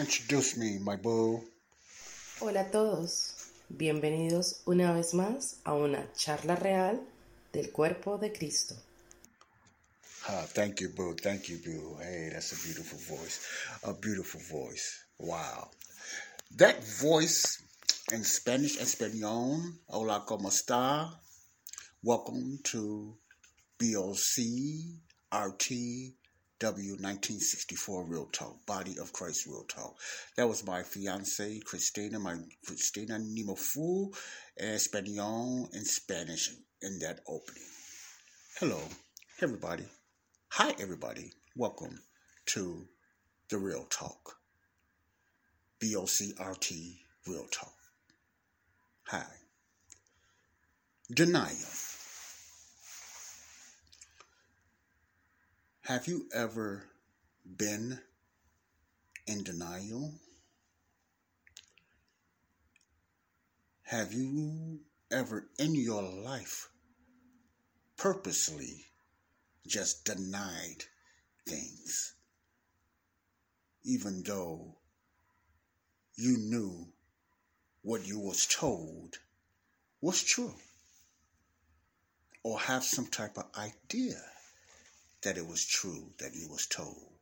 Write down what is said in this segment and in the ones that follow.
Introduce me, my boo. Hola a todos, bienvenidos una vez más a una charla real del cuerpo de Cristo. Ah, thank you, boo. Thank you, boo. Hey, that's a beautiful voice. A beautiful voice. Wow. That voice in Spanish, Espanol. Hola, ¿cómo está? Welcome to BOC RT W1964 Real Talk, Body of Christ Real Talk. That was my fiance, Christina, my Christina Nimofu, Espanol and Spanish in that opening. Hello, everybody. Hi, everybody. Welcome to the Real Talk. BOCRT Real Talk. Hi. Denial. Have you ever been in denial? Have you ever in your life purposely just denied things, even though you knew what you was told was true, or have some type of idea that it was true that you was told.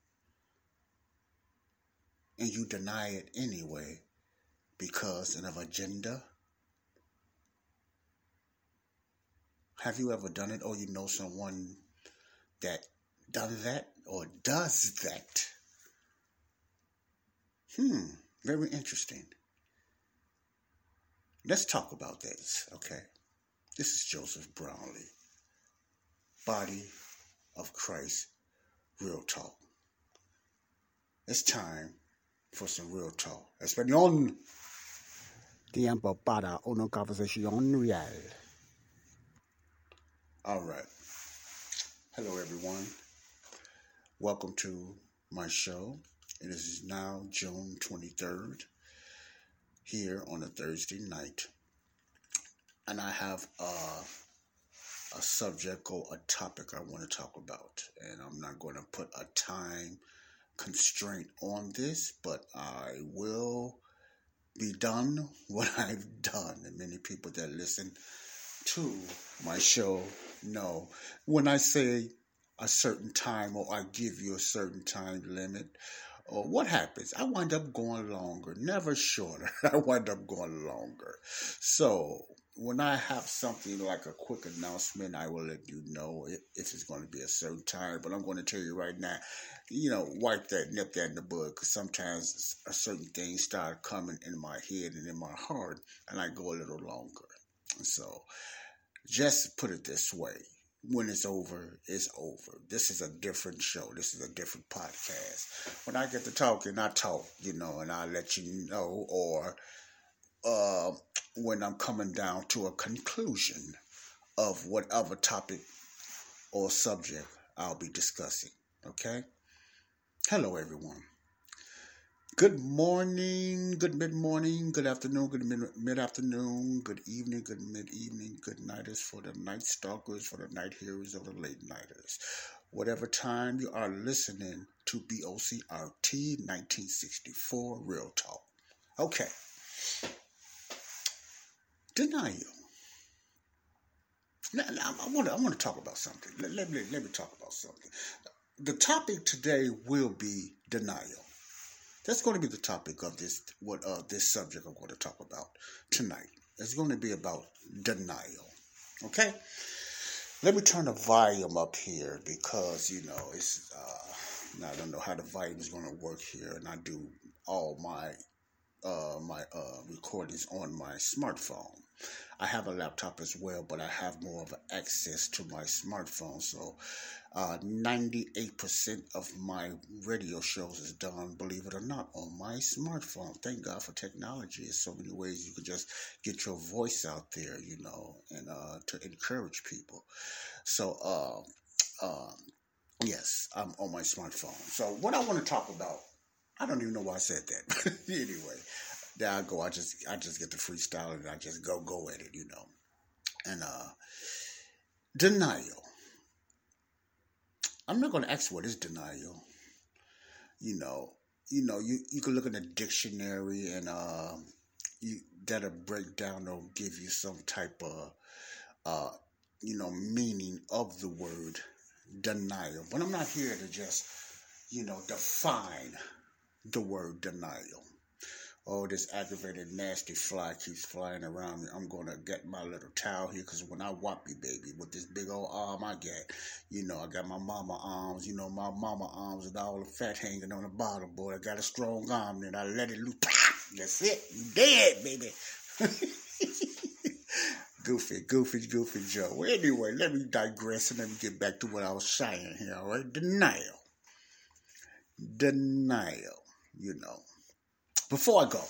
And you deny it anyway because of agenda. Have you ever done it or you know someone that done that or does that? Hmm, very interesting. Let's talk about this, okay? This is Joseph Brownlee. Body of Christ real talk. It's time for some real talk. Español. Tiempo para una conversación real. All right. Hello, everyone. Welcome to my show. It is now June 23rd, here on a Thursday night. And I have uh, a subject or a topic I want to talk about. And I'm not going to put a time constraint on this, but I will be done what I've done. And many people that listen to my show know when I say a certain time or I give you a certain time limit, or what happens? I wind up going longer, never shorter. I wind up going longer. So when I have something like a quick announcement, I will let you know if, it's going to be a certain time. But I'm going to tell you right now, you know, wipe that, nip that in the bud, because sometimes a certain things start coming in my head and in my heart, and I go a little longer. So, just put it this way: when it's over, it's over. This is a different show. This is a different podcast. When I get to talking, I talk, you know, and I let you know, or uh, when I'm coming down to a conclusion of whatever topic or subject I'll be discussing. Okay? Hello, everyone. Good morning, good mid morning, good afternoon, good mid afternoon, good evening, good mid evening, good nighters for the night stalkers, for the night hearers, or the late nighters. Whatever time you are listening to BOCRT 1964 Real Talk. Okay denial. Now, I want to I want to talk about something. Let, let, me, let me talk about something. The topic today will be denial. That's going to be the topic of this what uh, this subject I'm going to talk about tonight. It's going to be about denial. Okay. Let me turn the volume up here because you know it's uh, I don't know how the volume is going to work here, and I do all my uh, my uh, recordings on my smartphone. I have a laptop as well, but I have more of access to my smartphone. So, uh, 98% of my radio shows is done, believe it or not, on my smartphone. Thank God for technology. There's so many ways you can just get your voice out there, you know, and uh, to encourage people. So, uh, um, yes, I'm on my smartphone. So, what I want to talk about, I don't even know why I said that. anyway, there I go. I just I just get the freestyle and I just go go at it, you know. And uh denial. I'm not gonna ask what is denial. You know, you know, you, you can look in the dictionary and uh, you that'll break down or give you some type of uh, you know, meaning of the word denial. But I'm not here to just, you know, define the word denial oh, this aggravated, nasty fly keeps flying around me. I'm gonna get my little towel here because when I whop you, baby, with this big old arm I get, you know, I got my mama arms, you know, my mama arms with all the fat hanging on the bottom, boy. I got a strong arm, and I let it loose. That's it. You dead, baby. goofy, goofy, goofy Joe. Well, anyway, let me digress and let me get back to what I was saying here, all right? Denial. Denial, you know before I go,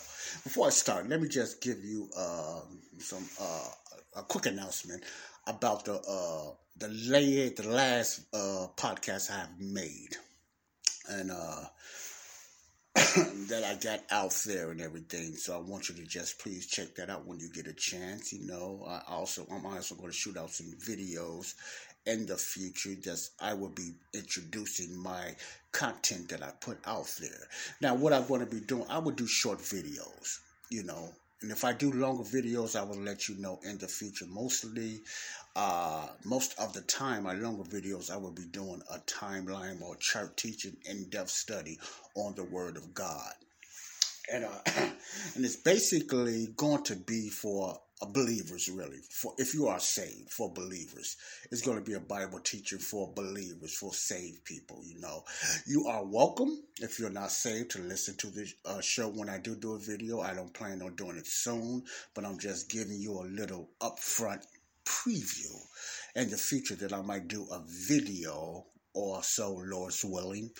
before I start, let me just give you uh, some uh, a quick announcement about the uh, the lay, the last uh, podcast I have made, and uh, that I got out there and everything. So I want you to just please check that out when you get a chance. You know, I also I'm also going to shoot out some videos in the future that I will be introducing my content that I put out there. Now, what I'm going to be doing, I will do short videos, you know, and if I do longer videos, I will let you know in the future. Mostly, uh, most of the time, my longer videos, I will be doing a timeline or chart teaching in-depth study on the Word of God. And, uh, and it's basically going to be for believers really. For if you are saved for believers. It's going to be a bible teaching for believers for saved people you know. You are welcome if you're not saved to listen to this uh, show when i do do a video. I don't plan on doing it soon but i'm just giving you a little upfront preview in the future that i might do a video or so lord's willing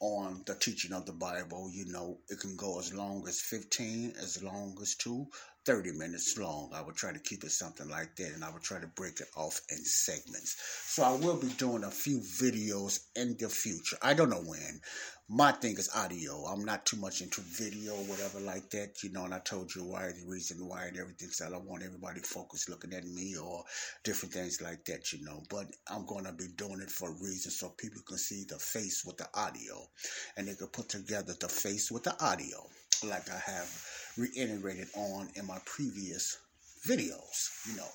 on the teaching of the Bible. You know, it can go as long as 15, as long as two, 30 minutes long. I would try to keep it something like that and I would try to break it off in segments. So I will be doing a few videos in the future. I don't know when. My thing is audio. I'm not too much into video or whatever like that, you know, and I told you why, the reason why and everything. So I don't want everybody focused looking at me or different things like that, you know. But I'm going to be doing it for a reason so people can see the face with the audio and they can put together the face with the audio like I have reiterated on in my previous videos, you know.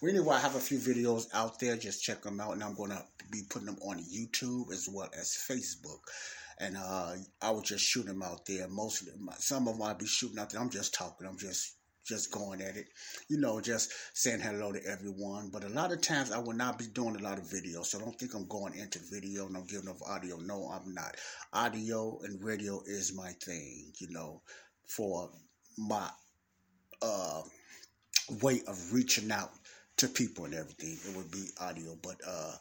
Well, anyway, I have a few videos out there. Just check them out, and I'm going to be putting them on YouTube as well as Facebook. And uh, I will just shoot them out there. Most of them, some of them I'll be shooting out there. I'm just talking. I'm just just going at it, you know, just saying hello to everyone. But a lot of times I will not be doing a lot of video, so don't think I'm going into video and I'm giving off audio. No, I'm not. Audio and radio is my thing, you know, for my uh, way of reaching out to people and everything. It would be audio, but uh,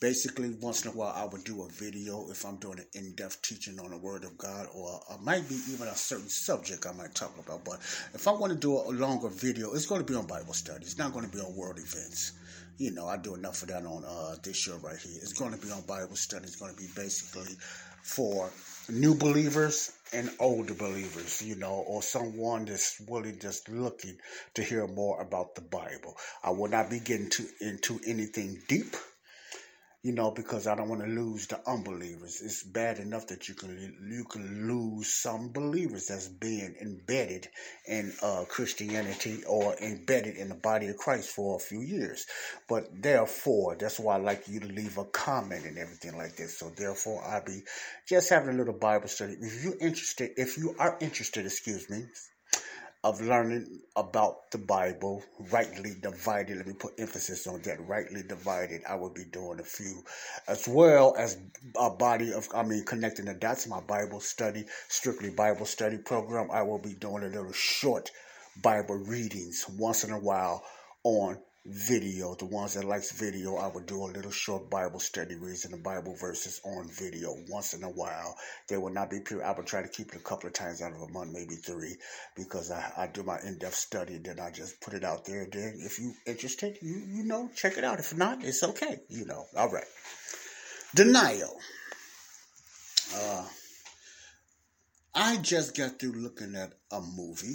basically once in a while I would do a video if I'm doing an in-depth teaching on the Word of God, or uh, might be even a certain subject I might talk about. But if I want to do a longer video, it's going to be on Bible study. It's not going to be on world events. You know, I do enough of that on uh, this show right here. It's going to be on Bible study. It's going to be basically for new believers and older believers, you know, or someone that's really just looking to hear more about the Bible. I will not be getting to, into anything deep you know, because I don't want to lose the unbelievers. It's bad enough that you can you can lose some believers that's being embedded in uh, Christianity or embedded in the body of Christ for a few years. But therefore, that's why I like you to leave a comment and everything like this. So therefore, I'll be just having a little Bible study. If you're interested, if you are interested, excuse me, of learning about the Bible, rightly divided. Let me put emphasis on that. Rightly divided. I will be doing a few, as well as a body of, I mean, connecting the dots. My Bible study, strictly Bible study program. I will be doing a little short Bible readings once in a while on video. The ones that likes video, I would do a little short Bible study reading the Bible verses on video once in a while. They will not be pure. I would try to keep it a couple of times out of a month, maybe three, because I, I do my in-depth study. Then I just put it out there. Then if you interested, you you know, check it out. If not, it's okay. You know. All right. Denial. Uh, I just got through looking at a movie.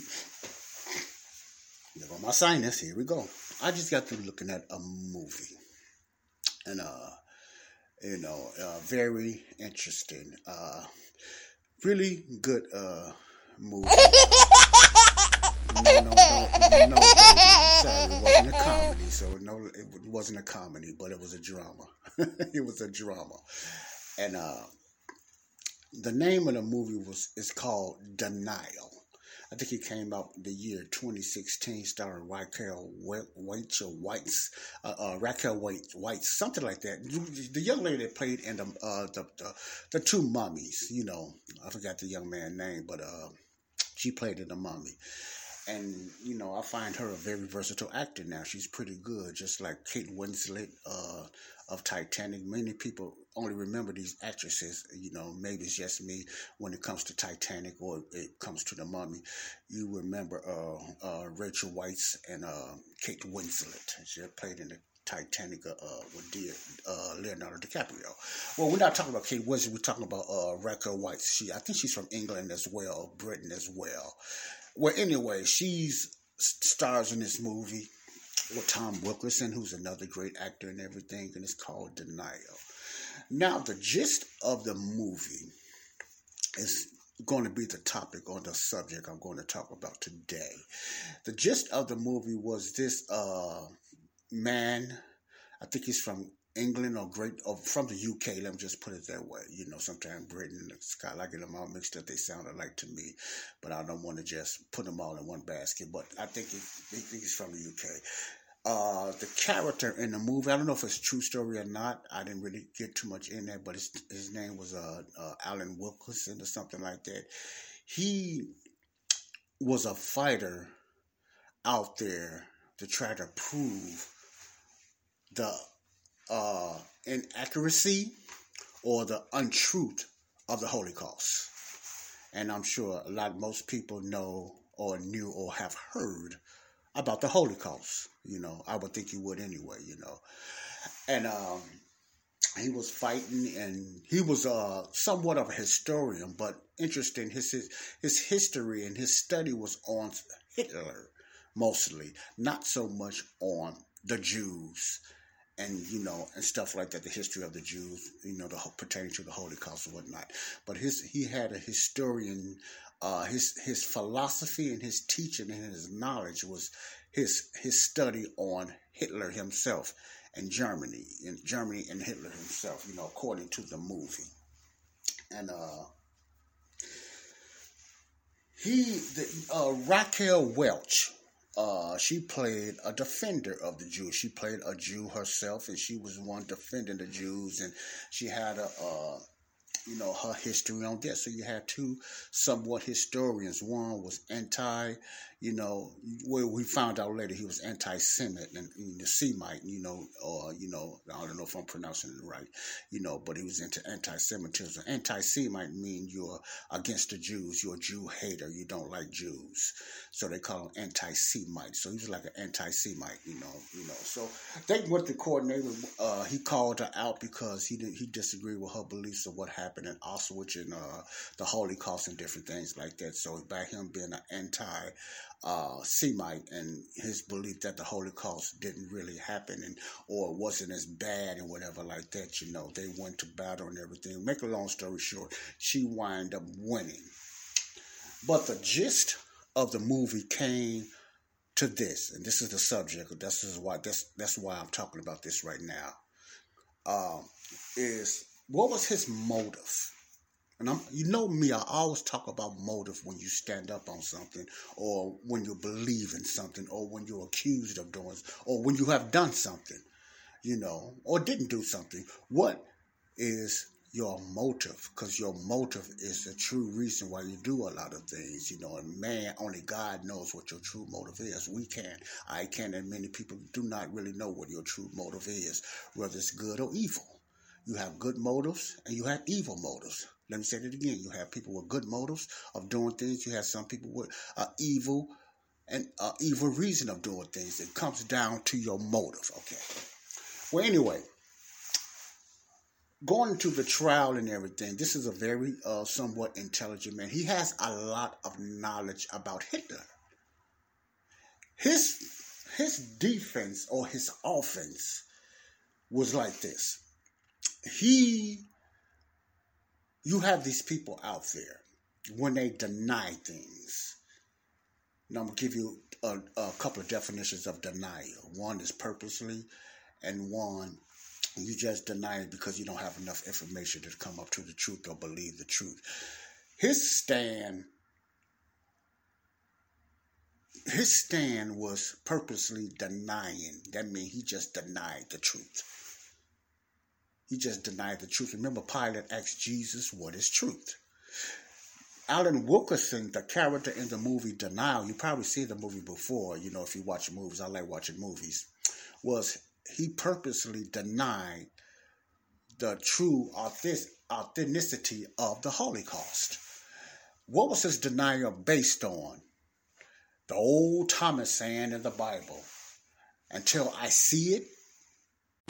There go my sinus. Here we go. I just got through looking at a movie, and uh, you know, uh, very interesting, uh, really good uh movie. no, no, no, no, sorry, it wasn't a comedy. So no, it wasn't a comedy, but it was a drama. it was a drama, and uh, the name of the movie was is called Denial. I think it came out the year 2016, starring Raquel White or Whites, uh, uh, Raquel White, White, something like that. The young lady that played in the, uh, the, the, the two mummies, you know, I forgot the young man's name, but uh, she played in the mummy. And you know, I find her a very versatile actor now. She's pretty good, just like Kate Winslet uh, of Titanic. Many people only remember these actresses. You know, maybe it's just me when it comes to Titanic or it comes to the Mummy. You remember uh, uh, Rachel Weisz and uh, Kate Winslet. She played in the Titanic uh, uh with uh, Leonardo DiCaprio. Well, we're not talking about Kate Winslet. We're talking about uh, Raquel Weisz. She, I think she's from England as well, Britain as well. Well, anyway, she's stars in this movie with Tom Wilkinson, who's another great actor and everything, and it's called Denial. Now, the gist of the movie is going to be the topic or the subject I'm going to talk about today. The gist of the movie was this uh, man, I think he's from England or great or from the UK. Let me just put it that way. You know, sometimes Britain and Scotland, I get them all mixed up. They sound alike to me, but I don't want to just put them all in one basket. But I think, he, think he's from the UK uh, the character in the movie. I don't know if it's true story or not. I didn't really get too much in there, but his, his name was uh, uh, Alan Wilkinson or something like that. He was a fighter out there to try to prove the uh, inaccuracy or the untruth of the Holocaust. And I'm sure a lot, most people know or knew or have heard about the Holocaust. You know, I would think you would anyway. You know, and um, he was fighting, and he was uh, somewhat of a historian, but interesting. His, his his history and his study was on Hitler mostly, not so much on the Jews and you know and stuff like that the history of the jews you know the pertaining to the holocaust and whatnot but his he had a historian uh, his his philosophy and his teaching and his knowledge was his his study on Hitler himself and Germany in Germany and Hitler himself, you know, according to the movie. And uh he the uh, Raquel Welch uh, she played a defender of the Jews. She played a Jew herself, and she was one defending the Jews. And she had a, uh, you know, her history on this. So you had two somewhat historians. One was anti you know, well, we found out later he was anti-Semite and, and the Semite, you know, or you know, I don't know if I'm pronouncing it right, you know, but he was into anti-Semitism. Anti-Semite mean you're against the Jews, you're a Jew hater, you don't like Jews, so they call him anti-Semite. So he was like an anti-Semite, you know, you know. So they went to coordinator. Uh, he called her out because he did, he disagreed with her beliefs of what happened in Auschwitz and uh, the Holocaust and different things like that. So by him being an anti uh, Semite and his belief that the Holocaust didn't really happen and or wasn't as bad and whatever like that. You know, they went to battle and everything. Make a long story short, she wind up winning. But the gist of the movie came to this, and this is the subject. This is why that's that's why I'm talking about this right now. Um, is what was his motive? And I'm, you know me, I always talk about motive when you stand up on something, or when you believe in something, or when you're accused of doing, or when you have done something, you know, or didn't do something. What is your motive? Because your motive is the true reason why you do a lot of things you know and man only god knows what your true motive is. We can't i can't, and many people do not really know what your true motive is whether it's good or evil. You have good motives and you have evil motives let me say that again you have people with good motives of doing things you have some people with uh, evil and uh, evil reason of doing things it comes down to your motive okay well anyway going into the trial and everything, this is a very uh, somewhat intelligent man. He has a lot of knowledge about Hitler. His his defense or his offense was like this. He you have these people out there when they deny things. Now I'm gonna give you a, a couple of definitions of denial. One is purposely, and one you just deny it because you don't have enough information to come up to the truth or believe the truth. His stand his stand was purposely denying. That means he just denied the truth. He just denied the truth. Remember, Pilate asked Jesus, What is truth? Alan Wilkerson, the character in the movie Denial, you probably see the movie before, you know, if you watch movies. I like watching movies. Was he purposely denied the true authenticity of the Holocaust. What was his denial based on? The old Thomas saying in the Bible, until I see it,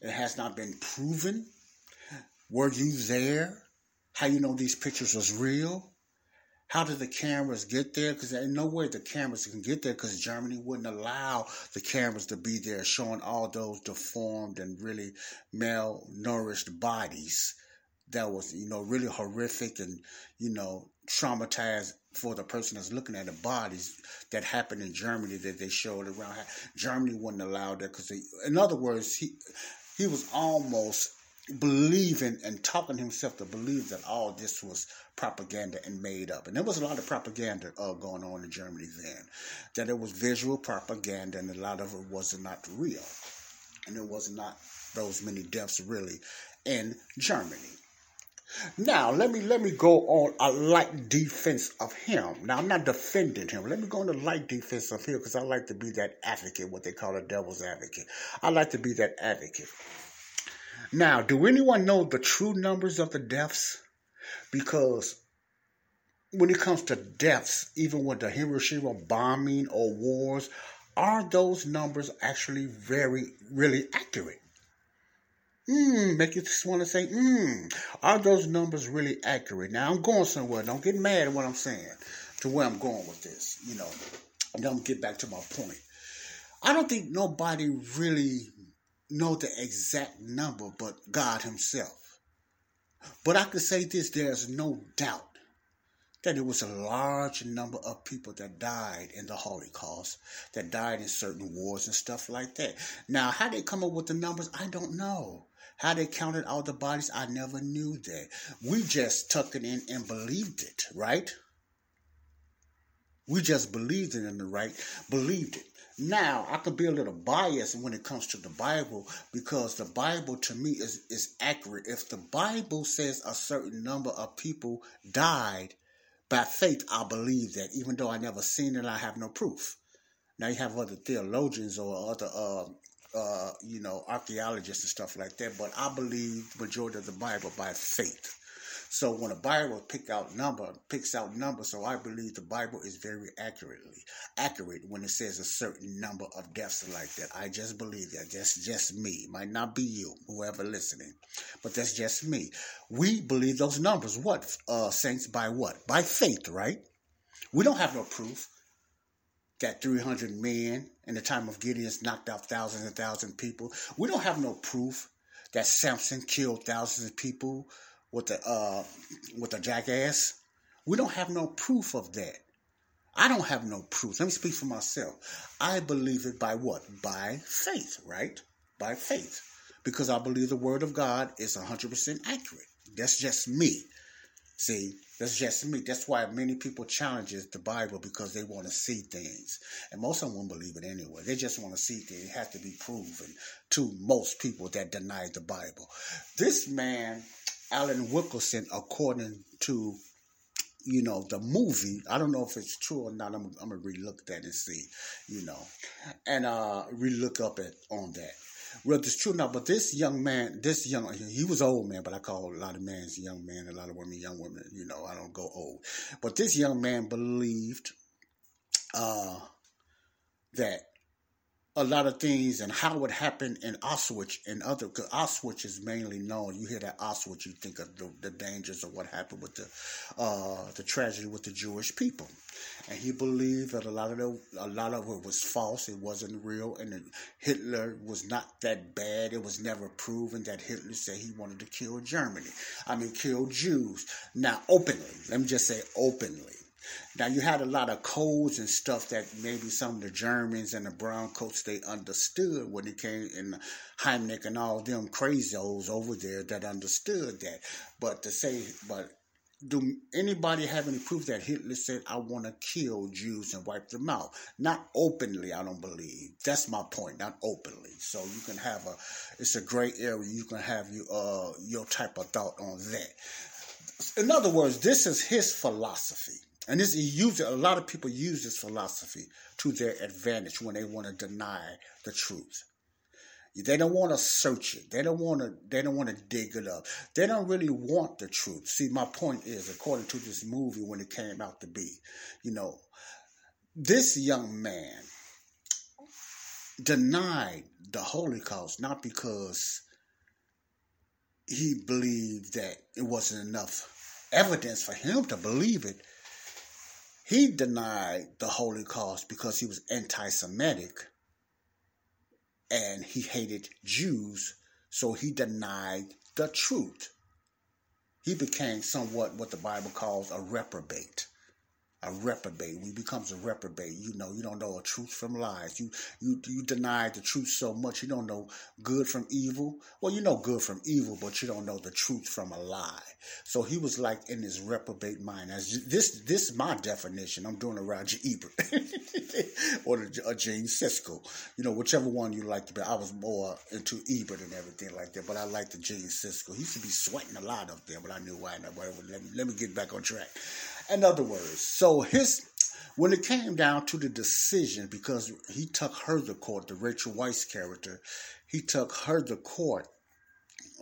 It has not been proven. Were you there? How you know these pictures was real? How did the cameras get there? Because there's no way the cameras can get there because Germany wouldn't allow the cameras to be there showing all those deformed and really malnourished bodies. That was, you know, really horrific and, you know, traumatized for the person that's looking at the bodies that happened in Germany that they showed around. Germany wouldn't allow that because, in other words, he he was almost believing and talking himself to believe that all this was propaganda and made up. And there was a lot of propaganda uh, going on in Germany then, that it was visual propaganda and a lot of it was not real. And there was not those many deaths really in Germany. Now let me let me go on a light defense of him. Now I'm not defending him. Let me go on a light defense of him because I like to be that advocate, what they call a devil's advocate. I like to be that advocate. Now, do anyone know the true numbers of the deaths? Because when it comes to deaths, even with the Hiroshima bombing or wars, are those numbers actually very, really accurate? Hmm, make you just want to say, hmm, are those numbers really accurate? Now I'm going somewhere. Don't get mad at what I'm saying, to where I'm going with this, you know. And I'm get back to my point. I don't think nobody really know the exact number but God Himself. But I can say this: there's no doubt that it was a large number of people that died in the Holocaust, that died in certain wars and stuff like that. Now, how they come up with the numbers, I don't know. How they counted all the bodies, I never knew that. We just took it in and believed it, right? We just believed it in the right, believed it. Now, I could be a little biased when it comes to the Bible because the Bible to me is, is accurate. If the Bible says a certain number of people died by faith, I believe that, even though I never seen it, I have no proof. Now, you have other theologians or other uh, uh, you know, archaeologists and stuff like that, but I believe majority of the Bible by faith. So when the Bible pick out number, picks out number, so I believe the Bible is very accurately accurate when it says a certain number of deaths like that. I just believe that. That's just me. Might not be you, whoever listening, but that's just me. We believe those numbers. What uh, saints by what? By faith, right? We don't have no proof that 300 men in the time of Gideon knocked out thousands and thousands of people. We don't have no proof that Samson killed thousands of people with the uh, with a jackass. We don't have no proof of that. I don't have no proof. Let me speak for myself. I believe it by what? By faith, right? By faith. Because I believe the word of God is 100% accurate. That's just me. See, that's just me. That's why many people challenges the Bible because they want to see things. And most of them won't believe it anyway. They just want to see things. It has to be proven to most people that deny the Bible. This man Alan Wilkerson, according to you know the movie. I don't know if it's true or not. I'm, I'm gonna relook that and see, you know, and uh relook up it on that. Whether it's true now, but this young man, this young, he was old man, but I call a lot of men young man, a lot of women young women. You know, I don't go old, but this young man believed uh that a lot of things and how it happened in Auschwitz and other, because Auschwitz is mainly known. You hear that Auschwitz, you think of the, the dangers of what happened with the uh, the tragedy with the Jewish people, and he believed that a lot of the, a lot of it was false. It wasn't real, and Hitler was not that bad. It was never proven that Hitler said he wanted to kill Germany. I mean, kill Jews. Now, openly, let me just say openly now you had a lot of codes and stuff that maybe some of the Germans and the brown coats they understood when it came in Heimlich and all them crazos over there that understood that. But to say, but do anybody have any proof that Hitler said, I want to kill Jews and wipe them out? Not openly, I don't believe. That's my point, not openly. So you can have a, it's a gray area. You can have your, uh, your type of thought on that. In other words, this is his philosophy. And this used a lot of people use this philosophy to their advantage when they want to deny the truth. They don't want to search it. They don't want to. They don't want to dig it up. They don't really want the truth. See, my point is, according to this movie, when it came out to be, you know, this young man denied the Holocaust not because he believed that it wasn't enough evidence for him to believe it, he denied the Holocaust because he was anti Semitic and he hated Jews, so he denied the truth. He became somewhat what the Bible calls a reprobate a reprobate. He becomes a reprobate, you know, you don't know a truth from lies. You you you deny the truth so much you don't know good from evil. Well, you know good from evil, but you don't know the truth from a lie. So he was like in his reprobate mind. As this this is my definition. I'm doing a Roger Ebert or a Gene Siskel. You know, whichever one you like to be. I was more into Ebert and everything like that, but I like the Gene Siskel. He used to be sweating a lot up there, but I knew why. Not. Let me, let me get back on track. In other words, so his when it came down to the decision, because he took her to court, the Rachel Weisz character, he took her to court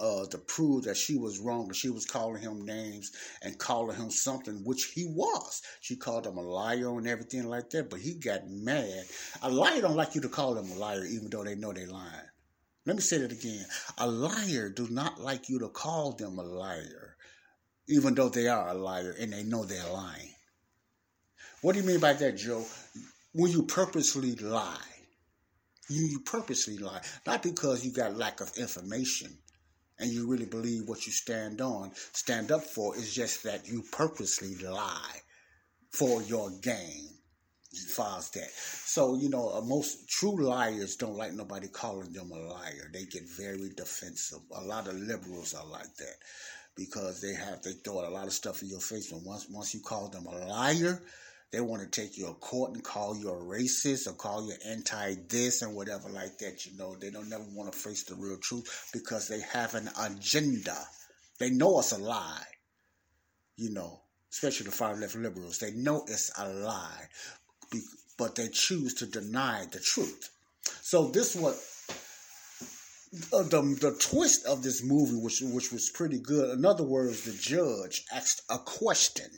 uh, to prove that she was wrong. She was calling him names and calling him something, which he was. She called him a liar and everything like that, but he got mad. A liar don't like you to call them a liar, even though they know they lying. Let me say that again. A liar do not like you to call them a liar even though they are a liar and they know they're lying. What do you mean by that, Joe? When you purposely lie, you, purposely lie, not because you got lack of information and you really believe what you stand on, stand up for, is just that you purposely lie for your gain. As far as that. So, you know, uh, most true liars don't like nobody calling them a liar. They get very defensive. A lot of liberals are like that because they have they throw a lot of stuff in your face. And once once you call them a liar, they want to take you to court and call you a racist or call you anti this and whatever like that. You know, they don't never want to face the real truth because they have an agenda. They know it's a lie. You know, especially the far left liberals, they know it's a lie, but they choose to deny the truth. So this what uh, the the twist of this movie, which which was pretty good. In other words, the judge asked a question,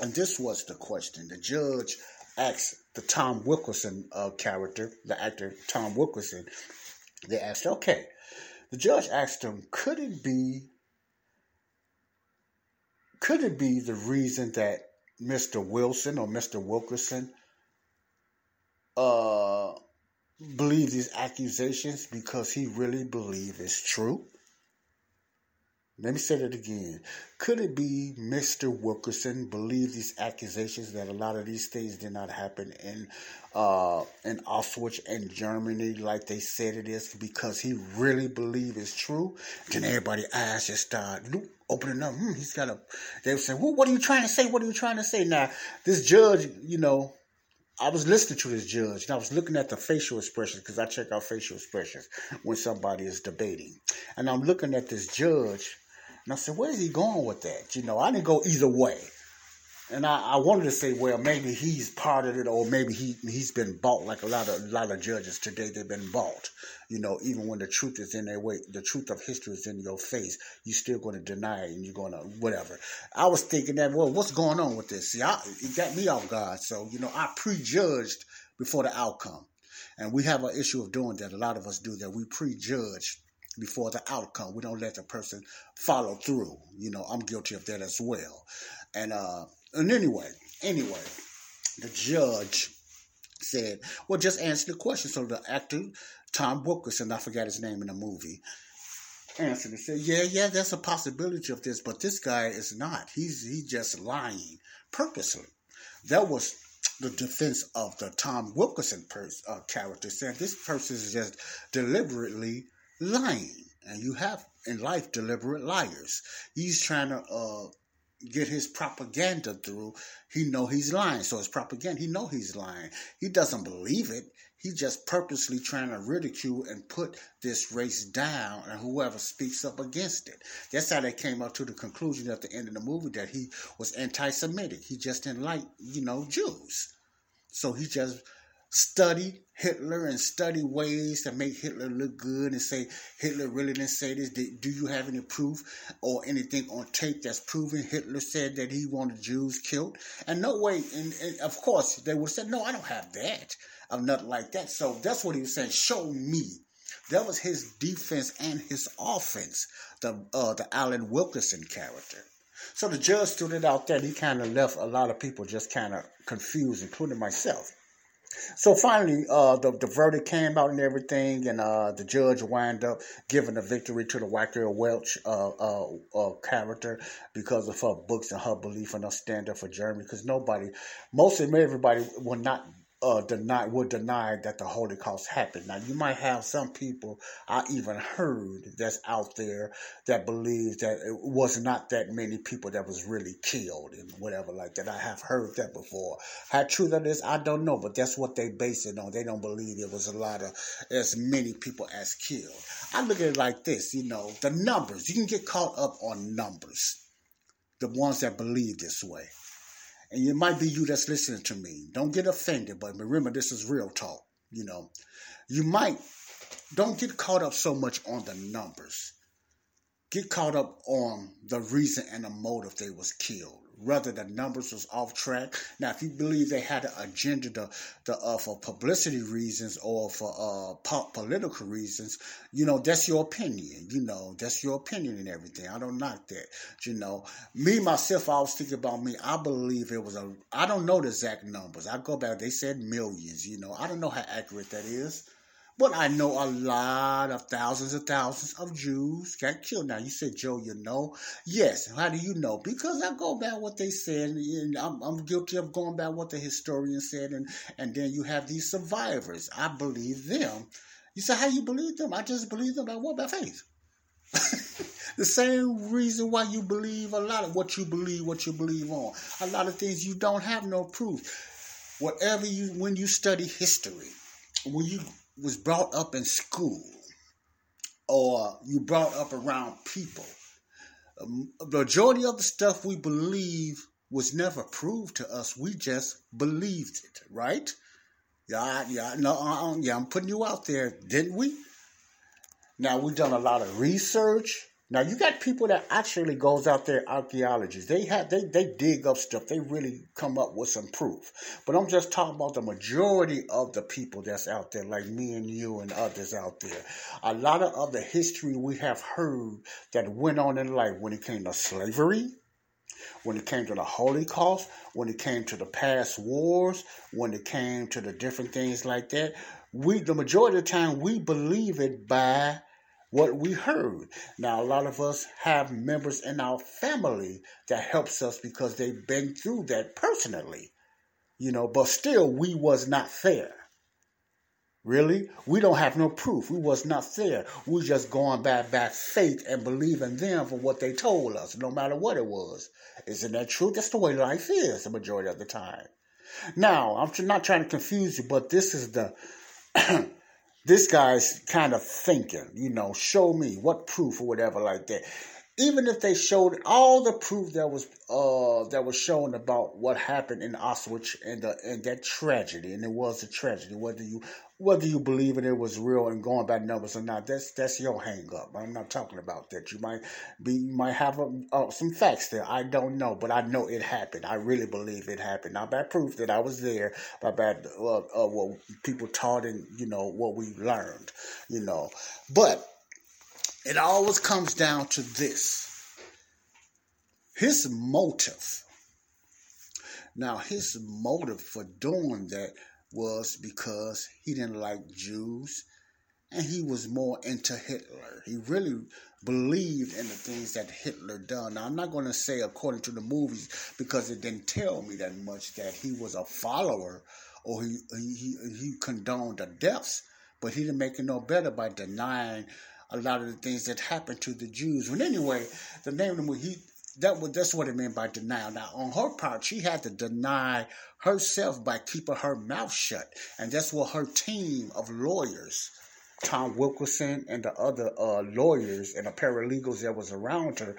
and this was the question. The judge asked the Tom Wilkinson uh, character, the actor Tom Wilkinson. They asked, okay, the judge asked him, could it be, could it be the reason that Mr. Wilson or Mr. Wilkerson uh, believe these accusations because he really believes it's true? Let me say that again. Could it be Mr. Wilkerson believe these accusations that a lot of these things did not happen in uh, in Auschwitz and Germany like they said it is because he really believe it's true? Then everybody eyes just start opening up. Hmm, he's got a. They say, "Well, what are you trying to say? What are you trying to say?" Now, this judge, you know, I was listening to this judge and I was looking at the facial expressions because I check out facial expressions when somebody is debating. And I'm looking at this judge and I said, where's he going with that? You know, I didn't go either way. And I, I wanted to say, well, maybe he's part of it, or maybe he he's been bought like a lot of a lot of judges today. They've been bought. You know, even when the truth is in their way, the truth of history is in your face, you're still going to deny it, and you're going to whatever. I was thinking that, well, what's going on with this? See, I, it got me off guard. So you know, I prejudged before the outcome, and we have an issue of doing that. A lot of us do that. We prejudge before the outcome. We don't let the person follow through. You know, I'm guilty of that as well. And uh and anyway, anyway, the judge said, Well, just answer the question. So the actor, Tom Wilkerson, I forgot his name in the movie, answered and said, Yeah, yeah, there's a possibility of this, but this guy is not. He's he's just lying purposely. That was the defense of the Tom Wilkerson pers- uh, character said this person is just deliberately lying. And you have in life deliberate liars. He's trying to uh, get his propaganda through. He know he's lying, so his propaganda. He know he's lying. He doesn't believe it. He just purposely trying to ridicule and put this race down, and whoever speaks up against it. That's how they came up to the conclusion at the end of the movie that he was anti-Semitic. He just didn't like, you know, Jews. So he just study Hitler and study ways to make Hitler look good and say Hitler really didn't say this. Do you have any proof or anything on tape that's proving Hitler said that he wanted Jews killed? And no way, and, and of course they would say, no, I don't have that. I'm nothing like that. So that's what he was saying. Show me. That was his defense and his offense. The uh, the Alan Wilkerson character. So the judge stood it out there. He kind of left a lot of people just kind of confused, including myself. So finally, uh, the, the verdict came out and everything, and uh, the judge wound up giving the victory to the White Girl Welch uh, uh, uh, character because of her books and her belief and her stand up for Germany. Because nobody, most of everybody, will not uh, deny would deny that the Holocaust happened. Now you might have some people I even heard that's out there that believes that it was not that many people that was really killed and whatever like that. I have heard that before. How true that is, I don't know, but that's what they base it on. They don't believe there was a lot of as many people as killed. I look at it like this, you know, the numbers. You can get caught up on numbers. The ones that believe this way and it might be you that's listening to me. Don't get offended, but remember, this is real talk. You know, you might don't get caught up so much on the numbers. Get caught up on the reason and the motive they was killed whether the numbers was off track. Now, if you believe they had an agenda to, to uh, for publicity reasons or for uh, po- political reasons, you know, that's your opinion. You know, that's your opinion and everything. I don't knock that. You know, me myself, I was thinking about me. I believe it was a. I don't know the exact numbers. I go back. They said millions. You know, I don't know how accurate that is. But I know a lot of thousands and thousands of Jews got killed. Now, you said, Joe, you know? Yes. How do you know? Because I go by what they said, and I'm, I'm guilty of going by what the historian said, and, and then you have these survivors. I believe them. You say, how you believe them? I just believe them by what? By faith. the same reason why you believe a lot of what you believe, what you believe on. A lot of things you don't have no proof. Whatever you, when you study history, when you was brought up in school or you brought up around people, um, majority of the stuff we believe was never proved to us. We just believed it, right? Yeah, yeah, no, yeah. I'm putting you out there, didn't we? Now we've done a lot of research. Now you got people that actually goes out there archaeologists. They have they they dig up stuff. They really come up with some proof. But I'm just talking about the majority of the people that's out there, like me and you and others out there. A lot of other history we have heard that went on in life when it came to slavery, when it came to the Holocaust, when it came to the past wars, when it came to the different things like that. We the majority of the time we believe it by what we heard. Now, a lot of us have members in our family that helps us because they've been through that personally, you know, but still we was not there. Really? We don't have no proof. We was not there. We just going by by faith and believing them for what they told us, no matter what it was. Isn't that true? That's the way life is the majority of the time. Now, I'm not trying to confuse you, but this is the this guy's kind of thinking, you know, show me what proof or whatever like that. Even if they showed all the proof that was uh that was shown about what happened in Auschwitz and the and that tragedy, and it was a tragedy, whether you whether you believe it, it was real and going by numbers or not, that's that's your hang up. I'm not talking about that. You might be you might have a, uh, some facts there. I don't know, but I know it happened. I really believe it happened. Not by proof that I was there, but by uh, uh, what people taught and you know what we learned. You know, but it always comes down to this: his motive. Now, his motive for doing that was because he didn't like Jews and he was more into Hitler. He really believed in the things that Hitler done. Now, I'm not going to say according to the movies because it didn't tell me that much that he was a follower or he he he condoned the deaths, but he didn't make it no better by denying a lot of the things that happened to the Jews. But anyway, the name of the he that was that's what it meant by denial. Now, on her part, she had to deny herself by keeping her mouth shut, and that's what her team of lawyers, Tom Wilkinson and the other uh, lawyers and the paralegals that was around her,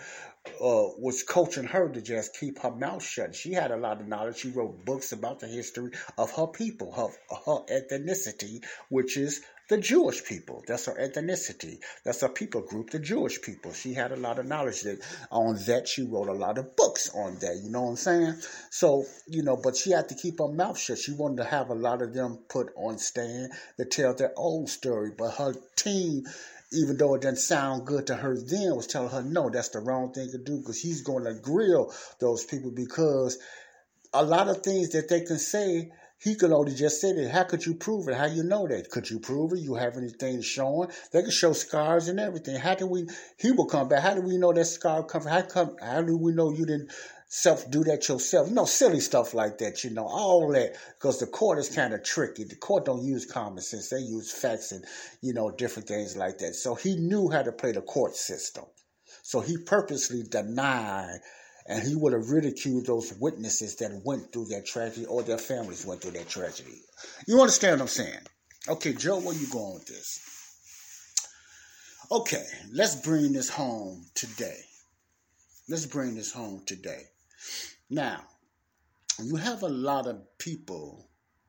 uh, was coaching her to just keep her mouth shut. She had a lot of knowledge. She wrote books about the history of her people, her, her ethnicity, which is the Jewish people. That's her ethnicity. That's her people group, the Jewish people. She had a lot of knowledge that on that. She wrote a lot of books on that. You know what I'm saying? So, you know, but she had to keep her mouth shut. She wanted to have a lot of them put on stand to tell their own story. But her team even though it didn't sound good to her then, was telling her, no, that's the wrong thing to do because he's going to grill those people because a lot of things that they can say he could only just say that. How could you prove it? How you know that? Could you prove it? You have anything showing? They could show scars and everything. How can we? He will come back. How do we know that scar come? How come? How do we know you didn't self do that yourself? No silly stuff like that. You know all that because the court is kind of tricky. The court don't use common sense. They use facts and you know different things like that. So he knew how to play the court system. So he purposely denied and he would have ridiculed those witnesses that went through that tragedy or their families went through that tragedy. You understand what I'm saying? Okay, Joe, where you going with this? Okay, let's bring this home today. Let's bring this home today. Now, you have a lot of people.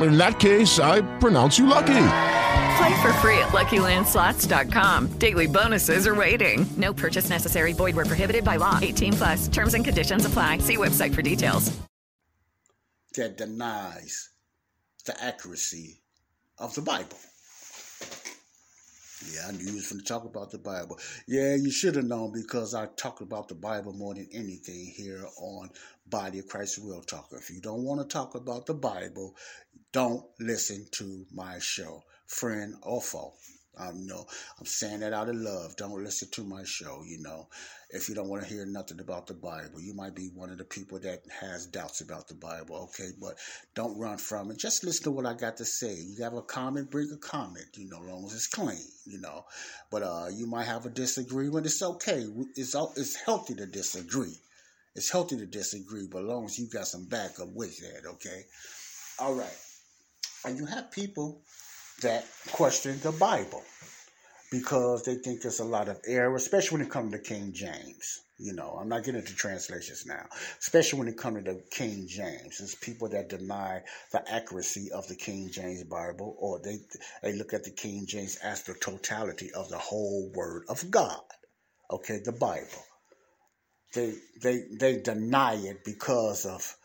In that case, I pronounce you lucky. Play for free at LuckyLandSlots.com. Daily bonuses are waiting. No purchase necessary. Void where prohibited by law. 18 plus. Terms and conditions apply. See website for details. That denies the accuracy of the Bible. Yeah, I knew you was going to talk about the Bible. Yeah, you should have known because I talk about the Bible more than anything here on Body of Christ Real Talker. If you don't want to talk about the Bible, don't listen to my show, friend or foe. Um, know, I'm saying that out of love. Don't listen to my show. You know, if you don't want to hear nothing about the Bible, you might be one of the people that has doubts about the Bible. Okay, but don't run from it. Just listen to what I got to say. You have a comment, bring a comment. You know, as long as it's clean. You know, but uh, you might have a disagreement. It's okay. It's it's healthy to disagree. It's healthy to disagree, but as long as you got some backup with that. Okay. All right. And you have people that question the Bible because they think there's a lot of error, especially when it comes to King James. You know, I'm not getting into translations now, especially when it comes to the King James. There's people that deny the accuracy of the King James Bible, or they they look at the King James as the totality of the whole Word of God. Okay, the Bible. They they they deny it because of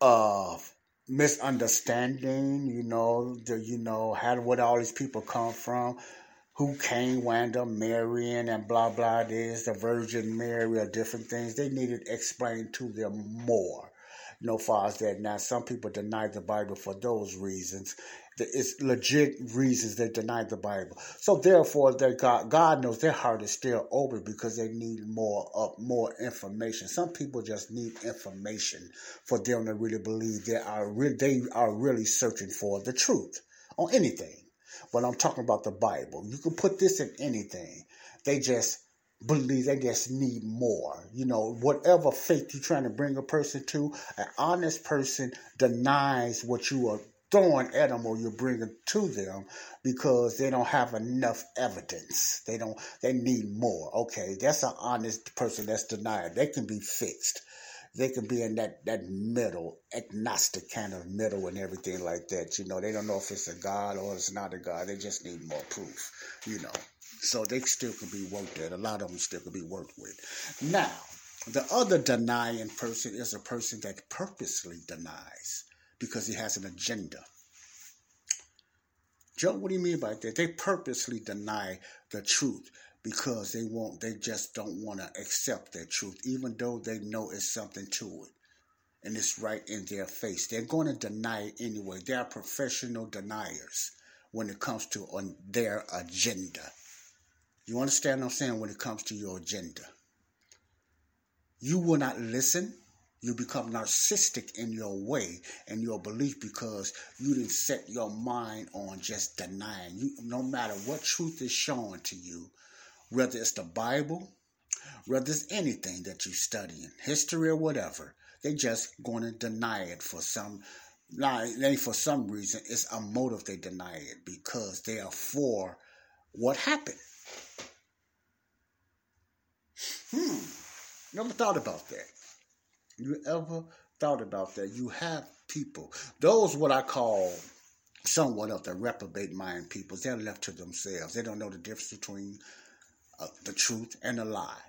of misunderstanding, you know, the, you know, how what all these people come from, who came, wound up marrying, and blah blah. This the Virgin Mary or different things. They needed explained to them more. You know, far as that. Now, some people deny the Bible for those reasons, it's legit reasons they denied the Bible. So therefore, they God, God knows their heart is still open because they need more uh, more information. Some people just need information for them to really believe they are re- they are really searching for the truth on anything. But I'm talking about the Bible. You can put this in anything. They just believe they just need more. You know, whatever faith you're trying to bring a person to, an honest person denies what you are throwing at them or you're bringing to them because they don't have enough evidence. They don't. They need more. Okay, that's an honest person that's denied. They can be fixed. They can be in that that middle, agnostic kind of middle and everything like that. You know, they don't know if it's a God or it's not a God. They just need more proof. You know, so they still can be worked at. A lot of them still can be worked with. Now, the other denying person is a person that purposely denies because he has an agenda. Joe, what do you mean by that? They purposely deny the truth because they won't they just don't want to accept that truth, even though they know it's something to it. And it's right in their face. They're going to deny it anyway. They are professional deniers when it comes to on their agenda. You understand what I'm saying when it comes to your agenda? You will not listen you become narcissistic in your way and your belief because you didn't set your mind on just denying. You, no matter what truth is shown to you, whether it's the Bible, whether it's anything that you study in history or whatever, they're just going to deny it for some. Now, for some reason, it's a motive they deny it because they are for what happened. Hmm. Never thought about that. You ever thought about that? You have people, those what I call somewhat of the reprobate mind people. They're left to themselves. They don't know the difference between uh, the truth and a lie.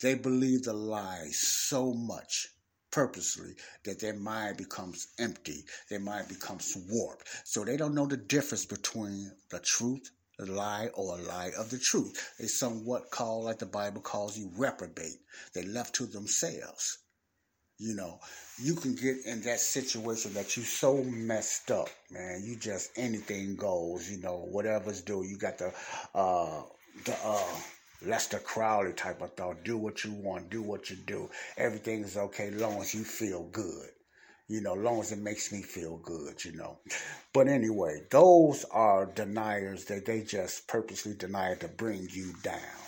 They believe the lie so much purposely that their mind becomes empty, their mind becomes warped. So they don't know the difference between the truth, the lie, or a lie of the truth. They somewhat call, like the Bible calls you, reprobate. They left to themselves. You know, you can get in that situation that you so messed up, man. You just anything goes. You know, whatever's do. You got the uh the uh Aleister Crowley type of thought. Do what you want. Do what you do. Everything is okay long as you feel good. You know, long as it makes me feel good, you know. But anyway, those are deniers that they just purposely deny to bring you down.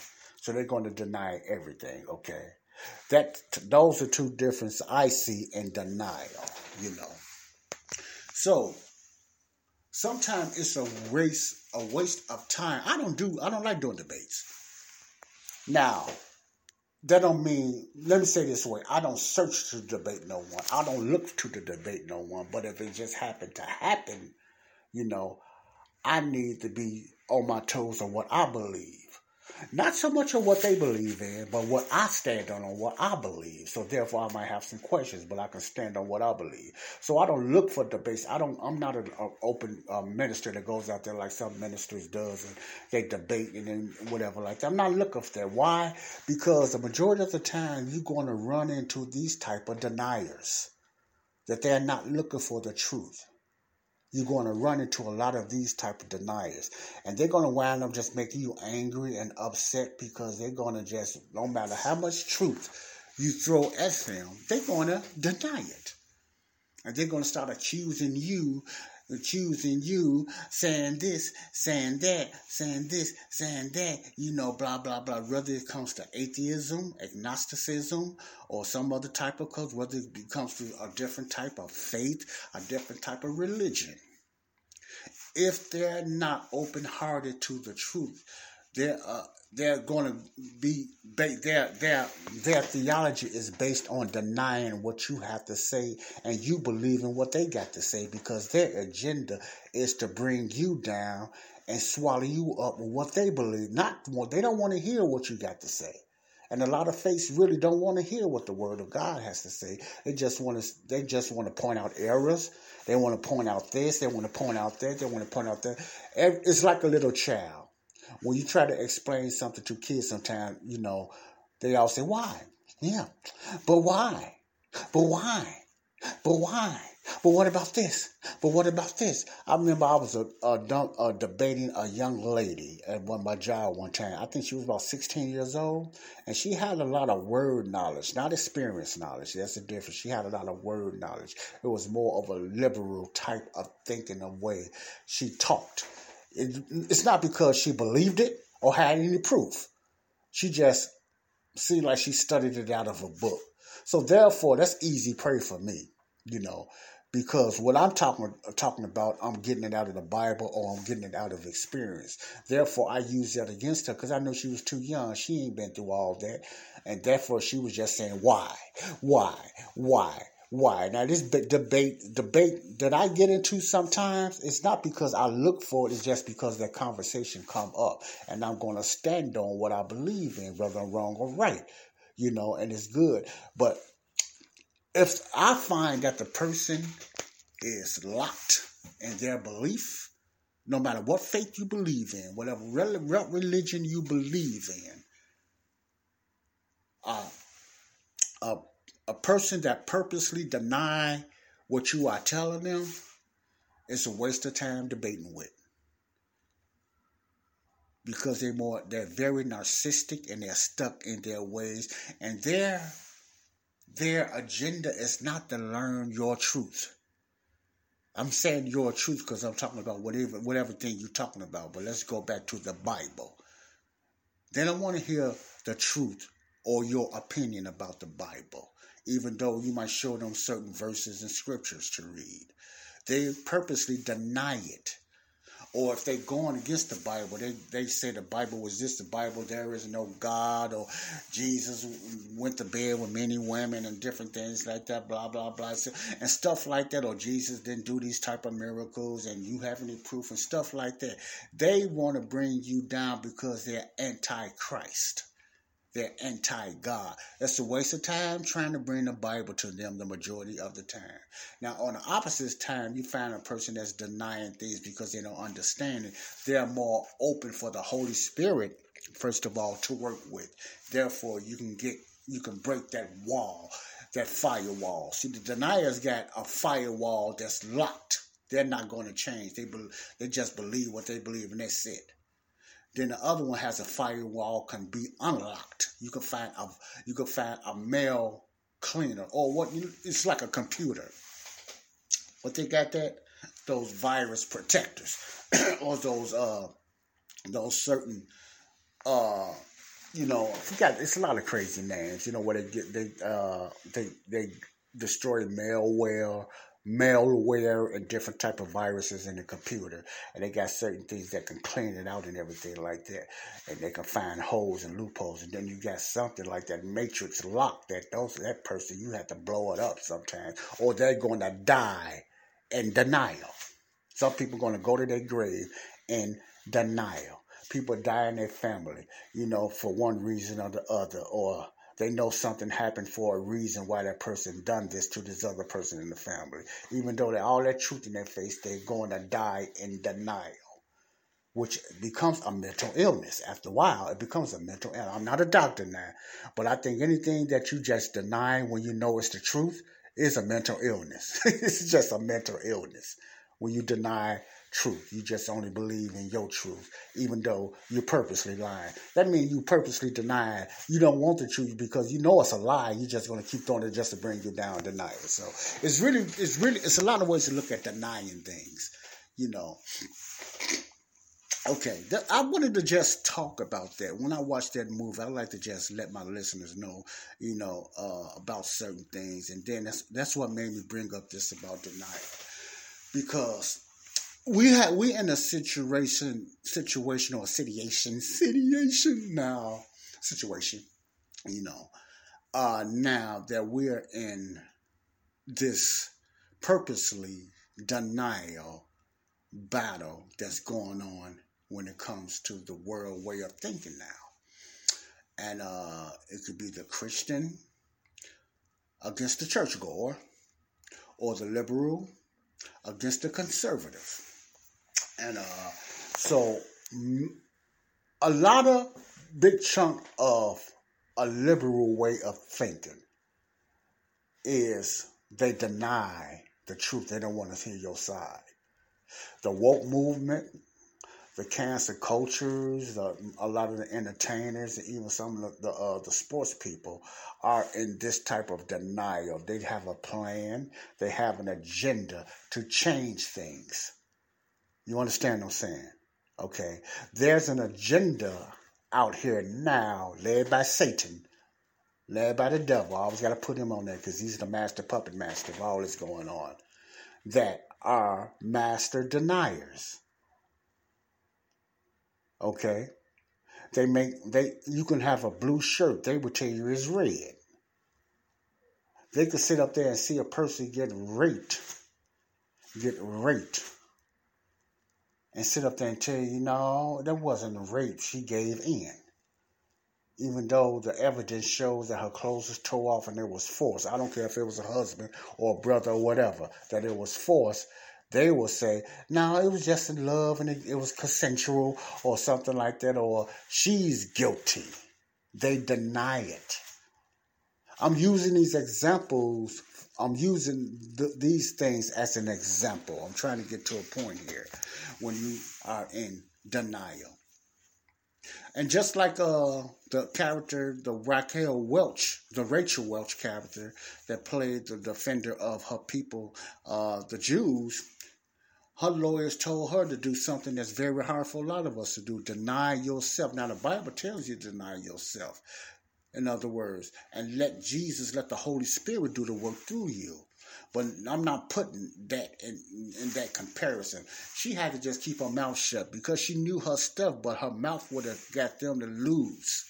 So they're going to deny everything, okay? That those are two differences I see in denial, you know. So sometimes it's a race, a waste of time. I don't do I don't like doing debates. Now, that don't mean let me say this way, I don't search to debate no one. I don't look to the debate no one, but if it just happened to happen, you know, I need to be on my toes on what I believe. Not so much of what they believe in, but what I stand on, on what I believe. So therefore, I might have some questions, but I can stand on what I believe. So I don't look for debates. I don't. I'm not an open uh, minister that goes out there like some ministers does and they debate and then whatever like that. I'm not looking for that. Why? Because the majority of the time you're going to run into these type of deniers that they're not looking for the truth you're going to run into a lot of these type of deniers. And they're going to wind up just making you angry and upset because they're going to just no matter how much truth you throw at them they're going to deny it. And they're going to start accusing you accusing you, saying this, saying that, saying this, saying that, you know, blah, blah, blah. Whether it comes to atheism, agnosticism, or some other type of cult, whether it comes to a different type of faith, a different type of religion. If they're not open hearted to the truth, they're, uh, they're going to be their their their theology is based on denying what you have to say and you believe in what they got to say because their agenda is to bring you down and swallow you up with what they believe not what they don't want to hear what you got to say and a lot of faiths really don't want to hear what the word of God has to say. They just want to they just want to point out errors. They want to point out this. They want to point out that. They want to point out that. It's like a little child when you try to explain something to kids sometimes, you know, they all say, why? Yeah. But why? But why? But why? But what about this? But what about this? I remember I was a, a, a debating a young lady at one my job one time. I think she was about 16 years old, and she had a lot of word knowledge, not experience knowledge. That's the difference. She had a lot of word knowledge. It was more of a liberal type of thinking of way she talked. It, it's not because she believed it or had any proof. She just seemed like she studied it out of a book. So therefore, that's easy prey for me, you know, because what I'm talking talking about, I'm getting it out of the Bible or I'm getting it out of experience. Therefore, I use that against her because I know she was too young. She ain't been through all that, and therefore she was just saying, "Why, why, why." Why? Now this debate debate that I get into sometimes it's not because I look for it, it's just because that conversation come up and I'm gonna stand on what I believe in, whether I'm wrong or right. You know, and it's good. But if I find that the person is locked in their belief, no matter what faith you believe in, whatever religion you believe in, uh, uh, a person that purposely deny what you are telling them is a waste of time debating with. Because they're more they're very narcissistic and they're stuck in their ways. And their their agenda is not to learn your truth. I'm saying your truth because i'm talking about whatever whatever thing you're talking about but let's go back to the bible. They don't want to hear the truth or your opinion about the bible even though you might show them certain verses and scriptures to read. They purposely deny it. Or if they're going against the Bible, they, they say the Bible was just the Bible, there is no God, or Jesus went to bed with many women and different things like that, blah, blah, blah, and stuff like that, or Jesus didn't do these type of miracles and you have any proof and stuff like that. They want to bring you down because they're anti-Christ. They're anti God. That's a waste of time trying to bring the Bible to them the majority of the time. Now, on the opposite time, you find a person that's denying things because they don't understand it. They're more open for the Holy Spirit, first of all, to work with. Therefore, you can get you can break that wall, that firewall. See, the deniers got a firewall that's locked. They're not going to change. They be, they just believe what they believe, and that's it. Then the other one has a firewall can be unlocked. You can find a you can find a mail cleaner or what it's like a computer. What they got that those virus protectors or those uh those certain uh you know forgot it's a lot of crazy names you know where they get they uh they they destroy malware malware and different type of viruses in the computer. And they got certain things that can clean it out and everything like that. And they can find holes and loopholes. And then you got something like that matrix lock that those that person you have to blow it up sometimes. Or they're going to die in denial. Some people going to go to their grave in denial. People die in their family, you know, for one reason or the other, or they know something happened for a reason why that person done this to this other person in the family. Even though they all that truth in their face, they're going to die in denial which becomes a mental illness. After a while, it becomes a mental illness. I'm not a doctor now, but I think anything that you just deny when you know it's the truth is a mental illness. it's just a mental illness when you deny truth. You just only believe in your truth, even though you're purposely lying. That means you purposely deny. You don't want the truth because you know it's a lie. You're just going to keep throwing it just to bring you down, deny it. So it's really, it's really, it's a lot of ways to look at denying things. You know, Okay, I wanted to just talk about that. When I watched that movie, I like to just let my listeners know, you know, uh, about certain things, and then that's that's what made me bring up this about denial, because we had we in a situation, situation or situation, situation now, situation, you know, uh, now that we're in this purposely denial battle that's going on when it comes to the world way of thinking now. And uh, it could be the Christian against the churchgoer, or the liberal against the conservative. And uh, so a lot of big chunk of a liberal way of thinking is they deny the truth. They don't want to hear your side. The woke movement, the cancer cultures, the, a lot of the entertainers, and even some of the the, uh, the sports people are in this type of denial. They have a plan, they have an agenda to change things. You understand what I'm saying? Okay, there's an agenda out here now, led by Satan, led by the devil. I always got to put him on there because he's the master puppet master of all that's going on. That are master deniers Okay? They make they you can have a blue shirt, they will tell you it's red. They could sit up there and see a person get raped, get raped, and sit up there and tell you, no, that wasn't a rape. She gave in. Even though the evidence shows that her clothes was tore off and it was forced. I don't care if it was a husband or a brother or whatever, that it was forced they will say, no, it was just in love and it, it was consensual or something like that, or she's guilty. They deny it. I'm using these examples, I'm using th- these things as an example. I'm trying to get to a point here when you are in denial. And just like uh, the character, the Raquel Welch, the Rachel Welch character that played the defender of her people, uh, the Jews, her lawyers told her to do something that's very hard for a lot of us to do deny yourself. Now, the Bible tells you deny yourself, in other words, and let Jesus, let the Holy Spirit do the work through you. But I'm not putting that in, in that comparison. She had to just keep her mouth shut because she knew her stuff, but her mouth would have got them to lose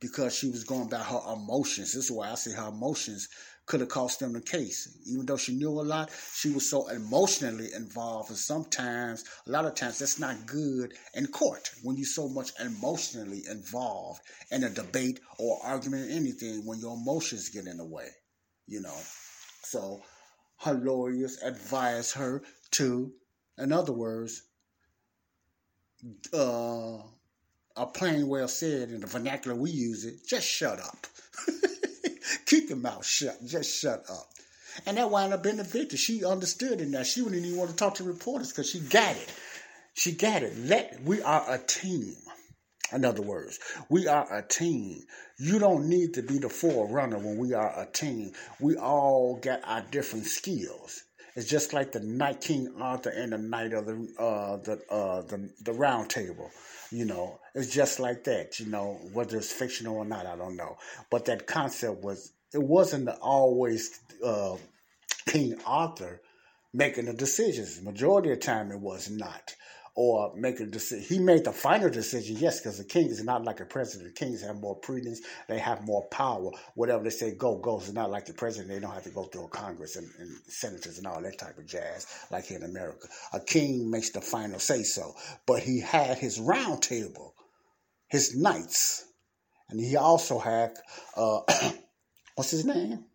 because she was going by her emotions. This is why I say her emotions could have cost them the case. Even though she knew a lot, she was so emotionally involved. And sometimes, a lot of times, that's not good in court when you're so much emotionally involved in a debate or argument or anything when your emotions get in the way, you know. So her lawyers advised her to, in other words, uh, a plain well said in the vernacular we use it, just shut up. Keep your mouth shut. Just shut up. And that wound up being the victor. She understood it now. She wouldn't even want to talk to reporters because she got it. She got it. Let we are a team. In other words, we are a team. You don't need to be the forerunner when we are a team. We all got our different skills. It's just like the Knight King Arthur and the Knight of the uh, the uh, the the Round Table. You know, it's just like that. You know, whether it's fictional or not, I don't know. But that concept was it wasn't always uh, King Arthur making the decisions. Majority of the time, it was not. Or make a decision. He made the final decision, yes, because the king is not like a president. The kings have more prudence, they have more power. Whatever they say go goes. It's not like the president; they don't have to go through a Congress and, and senators and all that type of jazz like here in America. A king makes the final say so, but he had his round table, his knights, and he also had uh, what's his name?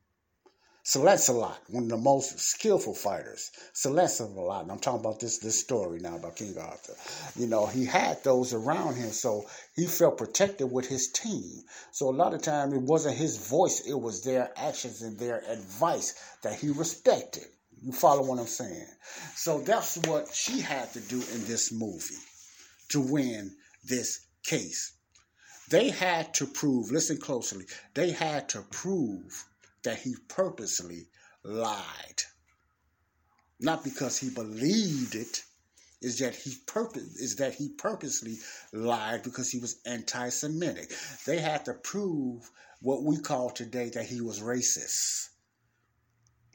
Sir Lancelot, one of the most skillful fighters. Sir Lancelot, and I'm talking about this this story now about King Arthur. You know, he had those around him, so he felt protected with his team. So a lot of time it wasn't his voice, it was their actions and their advice that he respected. You follow what I'm saying? So that's what she had to do in this movie to win this case. They had to prove, listen closely, they had to prove that he purposely lied. Not because he believed it, is that he purpose is that he purposely lied because he was anti-Semitic. They had to prove what we call today that he was racist.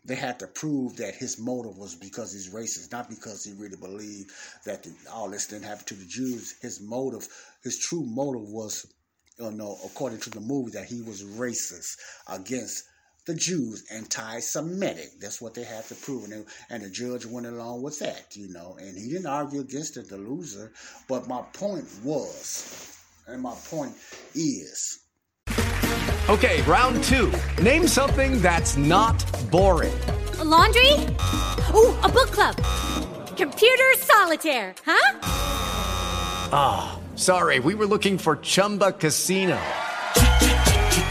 They had to prove that his motive was because he's racist, not because he really believed that the, all this didn't happen to the Jews. His motive, his true motive was, you know, according to the movie, that he was racist against the Jews anti-Semitic. That's what they had to prove, and, they, and the judge went along with that, you know. And he didn't argue against it, the loser. But my point was, and my point is. Okay, round two. Name something that's not boring. A laundry. Ooh, a book club. Computer solitaire. Huh? Ah, oh, sorry. We were looking for Chumba Casino.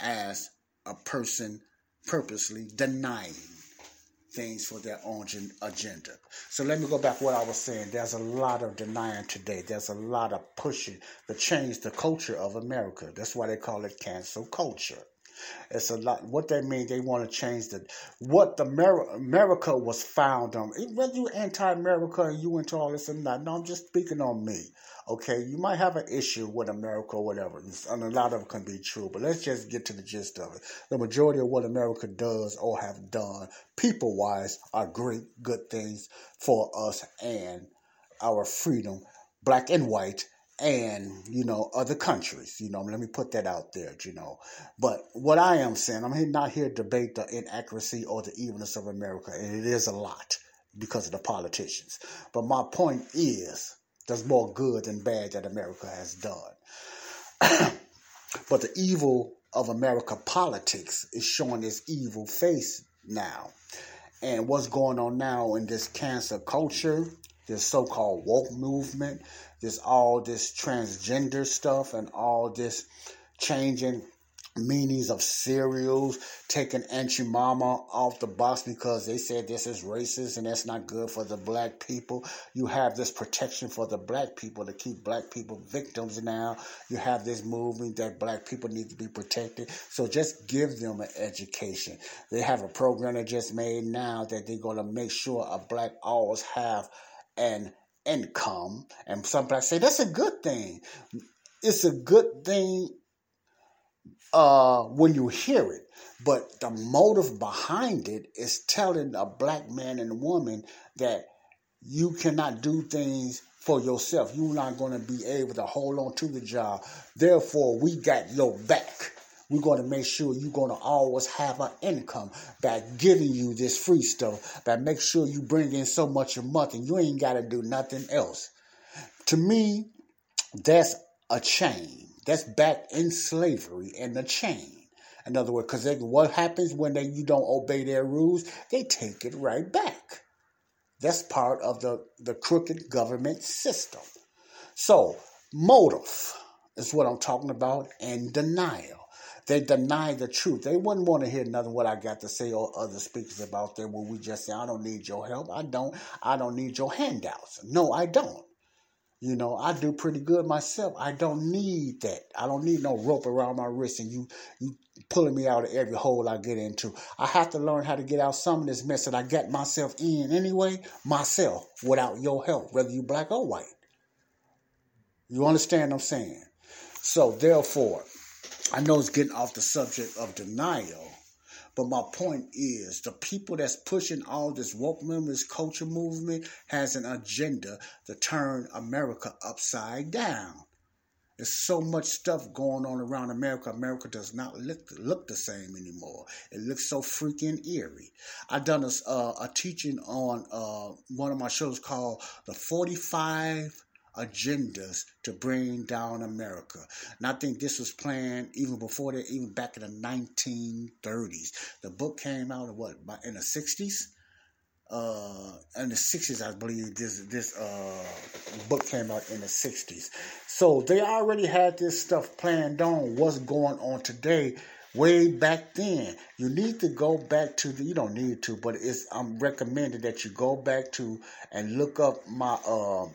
as a person purposely denying things for their own agenda. So let me go back what I was saying. There's a lot of denying today. There's a lot of pushing to change the culture of America. That's why they call it cancel culture. It's a lot. What they mean, they want to change the what the America was found on. Whether you anti-America and you into all this or not, no, I'm just speaking on me. Okay, you might have an issue with America or whatever, and a lot of it can be true. But let's just get to the gist of it. The majority of what America does or have done, people-wise, are great, good things for us and our freedom, black and white and you know other countries you know let me put that out there you know. But what i am saying i'm not here to debate the inaccuracy or the evilness of america and it is a lot because of the politicians. But my point is there's more good than bad that america has done. But the evil of america politics is showing its evil face now. And what's going on now in this cancer culture this so-called woke movement this all this transgender stuff and all this changing meanings of cereals, taking Aunt Jemima off the box because they said this is racist and that's not good for the black people. You have this protection for the black people to keep black people victims now. You have this movement that black people need to be protected. So just give them an education. They have a program they just made now that they're going to make sure a black always have an income. And some people say that's a good thing. It's a good thing uh, when you hear it. But the motive behind it is telling a black man and woman that you cannot do things for yourself. You're not going to be able to hold on to the job. Therefore, we got your back. We're going to make sure you're going to always have an income by giving you this free stuff, by make sure you bring in so much a month and you ain't got to do nothing else. To me, that's a chain. That's back in slavery and the chain. In other words, because what happens when they, you don't obey their rules? They take it right back. That's part of the, the crooked government system. So, motive is what I'm talking about, and denial. They deny the truth. They wouldn't want to hear nothing what I got to say or other speakers about there when we just say, I don't need your help. I don't I don't need your handouts. No, I don't. You know, I do pretty good myself. I don't need that. I don't need no rope around my wrist and you you pulling me out of every hole I get into. I have to learn how to get out some of this mess that I got myself in anyway, myself, without your help, whether you black or white. You understand what I'm saying? So therefore, I know it's getting off the subject of denial, but my point is the people that's pushing all this woke movement, culture movement, has an agenda to turn America upside down. There's so much stuff going on around America. America does not look look the same anymore. It looks so freaking eerie. I done a, uh, a teaching on uh, one of my shows called the 45 agendas to bring down America. And I think this was planned even before that, even back in the 1930s. The book came out in what, in the 60s? Uh, in the 60s, I believe this this uh, book came out in the 60s. So they already had this stuff planned on what's going on today way back then. You need to go back to the, you don't need to, but it's I'm recommending that you go back to and look up my um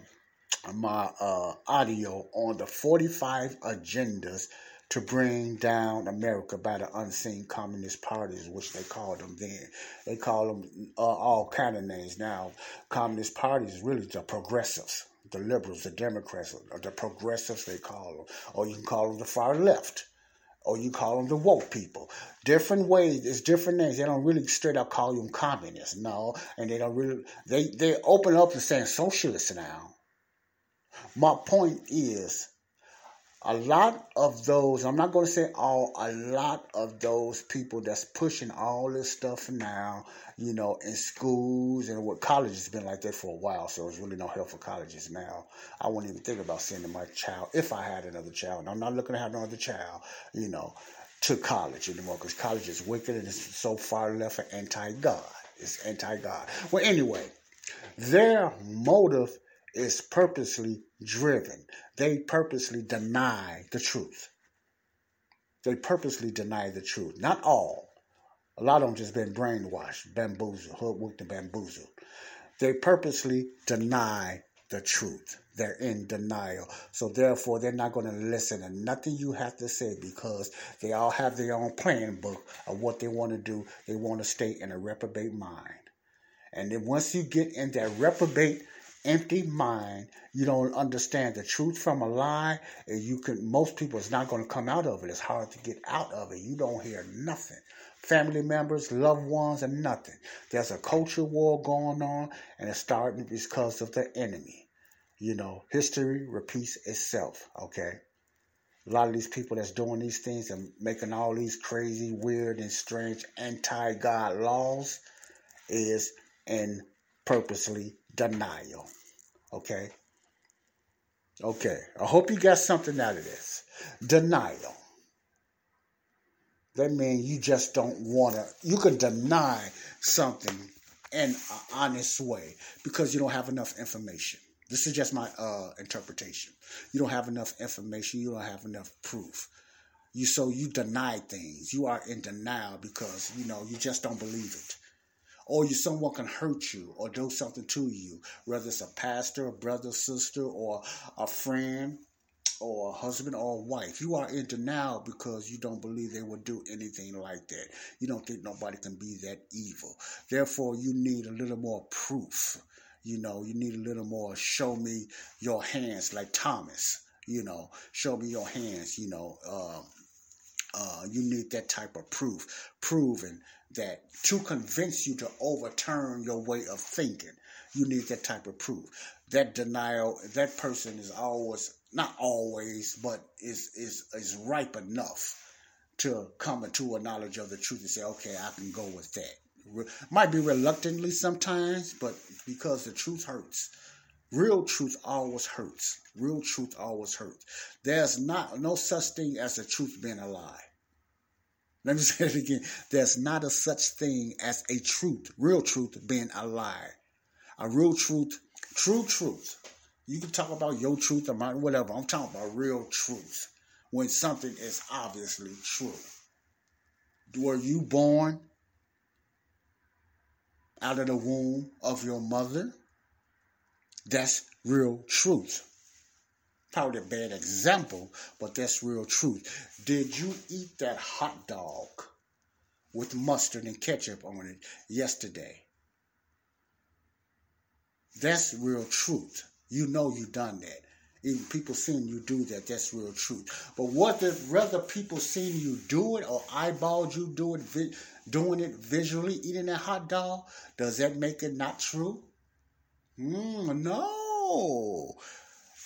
my uh, audio on the 45 agendas to bring down America by the unseen communist parties, which they called them then. They call them uh, all kind of names now. Communist parties really the progressives, the liberals, the Democrats, or the progressives they call them, or you can call them the far left. Or you call them the woke people. Different ways, it's different names. They don't really straight up call them communists, no. And they don't really, they, they open up to saying socialists now my point is, a lot of those, I'm not going to say all, a lot of those people that's pushing all this stuff now, you know, in schools and what college has been like that for a while, so there's really no help for colleges now. I wouldn't even think about sending my child, if I had another child, and I'm not looking to have another child, you know, to college anymore because college is wicked and it's so far left and anti God. It's anti God. Well, anyway, their motive is purposely driven. They purposely deny the truth. They purposely deny the truth. Not all. A lot of them just been brainwashed, bamboozled, hoodwinked and bamboozled. They purposely deny the truth. They're in denial. So therefore, they're not going to listen to nothing you have to say because they all have their own plan book of what they want to do. They want to stay in a reprobate mind. And then once you get in that reprobate empty mind, you don't understand the truth from a lie, and you can most people it's not going to come out of it. It's hard to get out of it. You don't hear nothing. Family members, loved ones, and nothing. There's a culture war going on, and it's starting because of the enemy. You know, history repeats itself, okay? A lot of these people that's doing these things and making all these crazy, weird, and strange anti God laws is in purposely denial. Okay? Okay. I hope you got something out of this. Denial. That means you just don't want to, you can deny something in an honest way because you don't have enough information. This is just my uh, interpretation. You don't have enough information. You don't have enough proof. You so you deny things. You are in denial because you know you just don't believe it or you someone can hurt you or do something to you, whether it's a pastor, a brother, sister, or a friend, or a husband or a wife. You are in denial because you don't believe they would do anything like that. You don't think nobody can be that evil. Therefore, you need a little more proof. You know, you need a little more show me your hands, like Thomas. You know, show me your hands. You know, uh, uh, you need that type of proof, proving that to convince you to overturn your way of thinking, you need that type of proof. That denial, that person is always not always, but is is is ripe enough to come into a knowledge of the truth and say, okay, I can go with that. Might be reluctantly sometimes, but because the truth hurts. Real truth always hurts. Real truth always hurts. There's not no such thing as the truth being a lie. Let me say it again. There's not a such thing as a truth, real truth being a lie. A real truth, true truth. You can talk about your truth or whatever. I'm talking about real truth. When something is obviously true. Were you born out of the womb of your mother? That's real truth. Probably a bad example, but that's real truth. Did you eat that hot dog with mustard and ketchup on it yesterday? That's real truth. You know you done that. Even people seeing you do that, that's real truth. But what if whether people seeing you do it or eyeballed you do it, doing it visually, eating that hot dog, does that make it not true? Mm, no.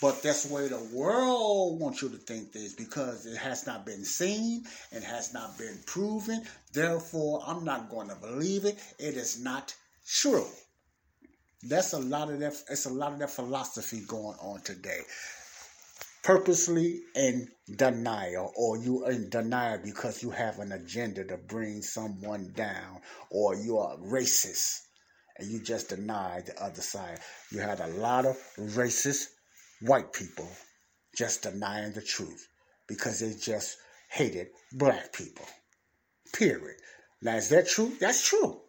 But that's the way the world wants you to think this because it has not been seen and has not been proven. Therefore, I'm not going to believe it. It is not true. That's a lot of that. It's a lot of that philosophy going on today. Purposely in denial, or you in denial because you have an agenda to bring someone down, or you are racist and you just deny the other side. You had a lot of racist white people just denying the truth because they just hated black people. Period. Now, is that true? That's true.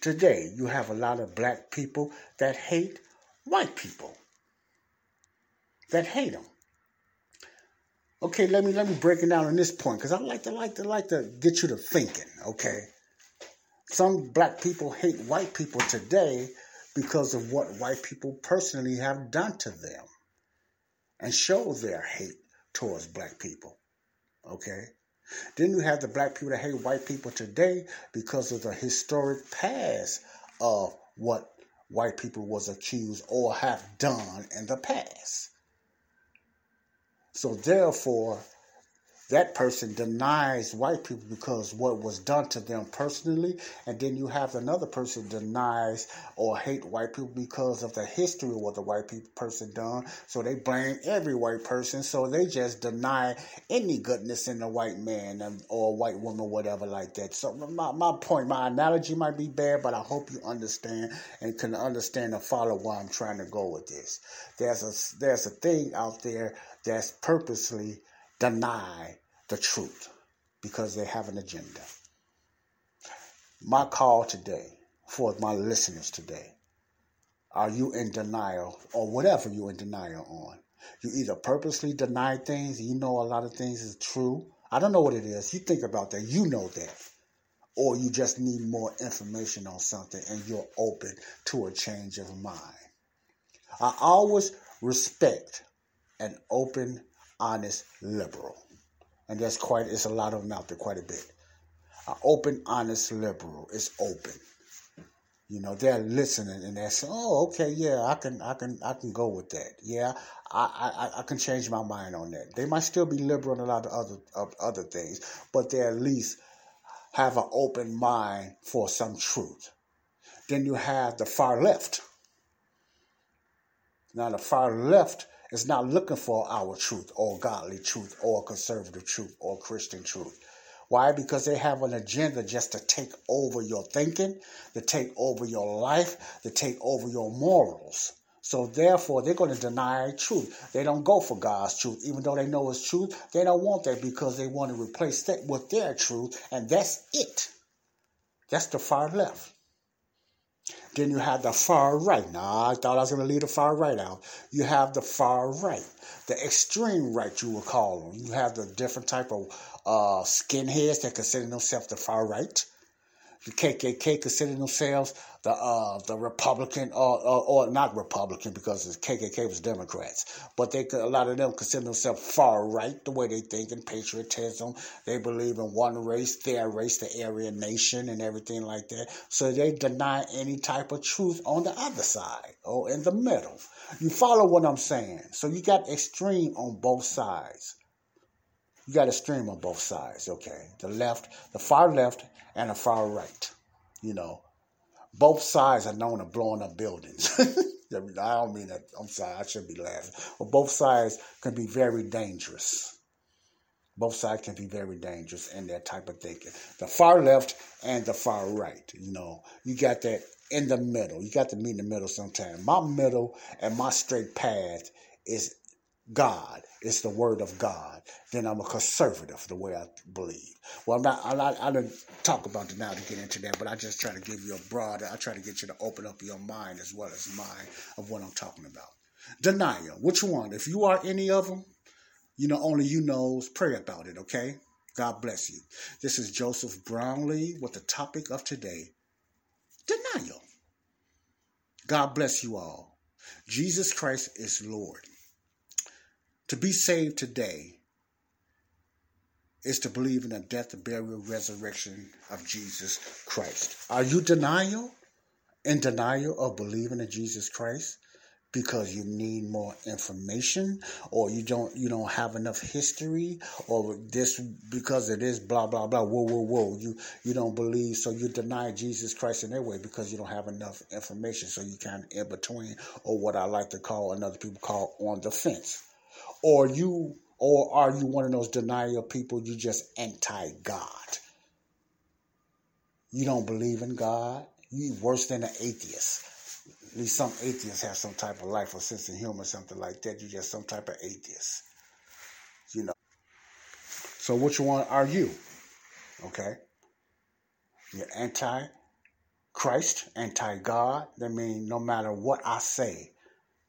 Today, you have a lot of black people that hate white people. That hate them. Okay, let me let me break it down on this point because I like to like to like to get you to thinking. Okay, some black people hate white people today because of what white people personally have done to them and show their hate towards black people. Okay? Then you have the black people that hate white people today because of the historic past of what white people was accused or have done in the past. So therefore, that person denies white people because what was done to them personally, and then you have another person denies or hate white people because of the history of what the white people person done. So they blame every white person. So they just deny any goodness in the white man or white woman, whatever like that. So my, my point, my analogy might be bad, but I hope you understand and can understand and follow why I'm trying to go with this. There's a there's a thing out there that's purposely deny the truth because they have an agenda. My call today for my listeners today are you in denial or whatever you're in denial on? You either purposely deny things, you know a lot of things is true. I don't know what it is. You think about that, you know that. Or you just need more information on something and you're open to a change of mind. I always respect an open, honest liberal. And there's quite, it's a lot of them out there, quite a bit. An open, honest liberal is open. You know, they're listening and they're saying, "Oh, okay, yeah, I can, I can, I can go with that. Yeah, I, I, I can change my mind on that." They might still be liberal on a lot of other, of other things, but they at least have an open mind for some truth. Then you have the far left. Now, the far left is not looking for our truth or godly truth or conservative truth or Christian truth. Why? Because they have an agenda just to take over your thinking, to take over your life, to take over your morals. So therefore, they're going to deny truth. They don't go for God's truth, even though they know it's truth. They don't want that because they want to replace that with their truth, and that's it. That's the far left. Then you have the far right. Now, I thought I was going to leave the far right out. You have the far right, the extreme right, you would call them. You have the different type of uh, skinheads that consider themselves the far right. The KKK consider themselves the uh, the Republican or, or, or not Republican because the KKK was Democrats, but they a lot of them consider themselves far right the way they think in patriotism. They believe in one race, their race, the Aryan nation, and everything like that. So they deny any type of truth on the other side or in the middle. You follow what I'm saying? So you got extreme on both sides. You got extreme on both sides, okay? The left, the far left, and the far right. You know, both sides are known of blowing up buildings. I don't mean that. I'm sorry, I should be laughing. But both sides can be very dangerous. Both sides can be very dangerous in that type of thinking. The far left and the far right. You know, you got that in the middle. You got to meet in the middle sometime. My middle and my straight path is God. It's the word of God. Then I'm a conservative, the way I believe. Well, I'm not. I'm not I didn't talk about it now to get into that, but I just try to give you a broader. I try to get you to open up your mind as well as mine of what I'm talking about. Denial. Which one? If you are any of them, you know, only you knows. Pray about it, okay? God bless you. This is Joseph Brownlee with the topic of today denial. God bless you all. Jesus Christ is Lord. To be saved today is to believe in the death, burial, resurrection of Jesus Christ. Are you denial? In denial of believing in Jesus Christ? because you need more information or you don't you don't have enough history or this because it is blah blah blah whoa whoa whoa you you don't believe so you deny jesus christ in that way because you don't have enough information so you kind of in between or what i like to call another people call on the fence or you or are you one of those denial people you just anti-god you don't believe in god you worse than an atheist at least some atheists have some type of life or sense of humor, something like that. You're just some type of atheist. You know. So which one are you? Okay. You're anti Christ, anti God. That means no matter what I say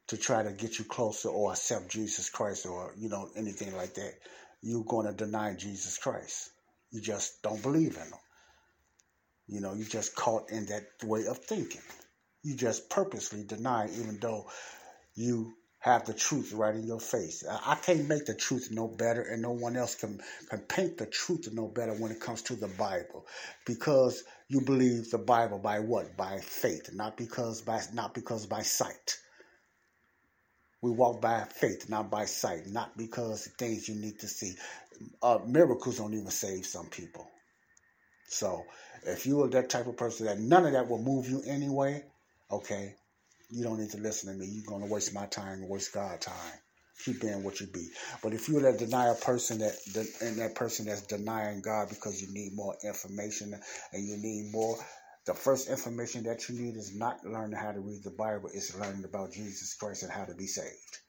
to try to get you closer or accept Jesus Christ or, you know, anything like that, you're going to deny Jesus Christ. You just don't believe in him. You know, you just caught in that way of thinking. You just purposely deny, even though you have the truth right in your face. I can't make the truth no better, and no one else can, can paint the truth no better when it comes to the Bible, because you believe the Bible by what? By faith, not because by not because by sight. We walk by faith, not by sight, not because things you need to see. Uh, miracles don't even save some people. So, if you are that type of person that none of that will move you anyway, okay, you don't need to listen to me. You're to waste my time and waste God's time. Keep being what you be. But if you're that denial person that and that person that's denying God because you need more information and you need more, the first information that you need is not learning how to read the Bible, it's learning about Jesus Christ and how to be saved.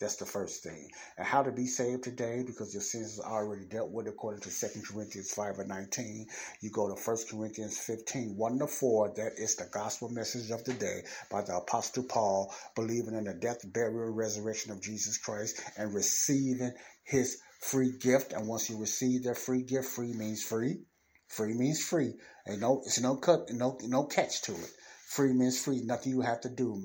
That's the first thing. And how to be saved today, because your sins are already dealt with according to 2 Corinthians 5 and 19. You go to 1 Corinthians 15, 1 to 4. That is the gospel message of the day by the Apostle Paul, believing in the death, burial, resurrection of Jesus Christ, and receiving his free gift. And once you receive that free gift, free means free. Free means free. Ain't no, it's no cut, no, no catch to it. Free means free. Nothing you have to do.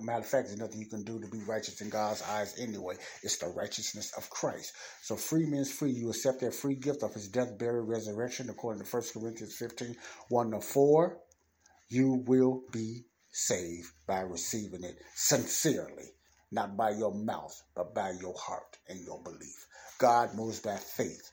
Matter of fact, there's nothing you can do to be righteous in God's eyes anyway. It's the righteousness of Christ. So free means free. You accept that free gift of his death, burial, resurrection, according to 1 Corinthians 15, 1 to 4. You will be saved by receiving it sincerely, not by your mouth, but by your heart and your belief. God moves by faith,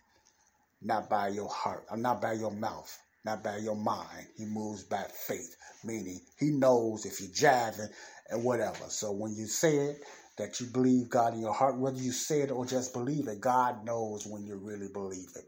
not by your heart, uh, not by your mouth, not by your mind. He moves by faith, meaning he knows if you're jiving and whatever. So when you say it, that you believe God in your heart, whether you say it or just believe it, God knows when you really believe it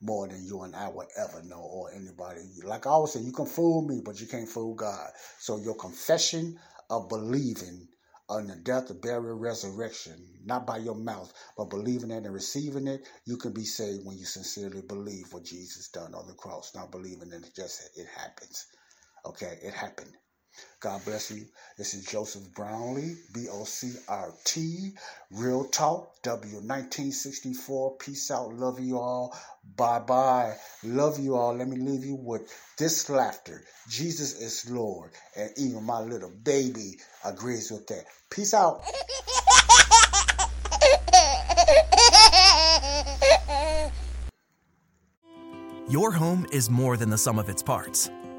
more than you and I would ever know or anybody. Like I always say, you can fool me, but you can't fool God. So your confession of believing on the death, the burial, resurrection, not by your mouth, but believing it and receiving it, you can be saved when you sincerely believe what Jesus done on the cross, not believing it just it happens. Okay, it happened. God bless you. This is Joseph Brownlee, B O C R T, Real Talk, W1964. Peace out. Love you all. Bye bye. Love you all. Let me leave you with this laughter. Jesus is Lord. And even my little baby agrees with that. Peace out. Your home is more than the sum of its parts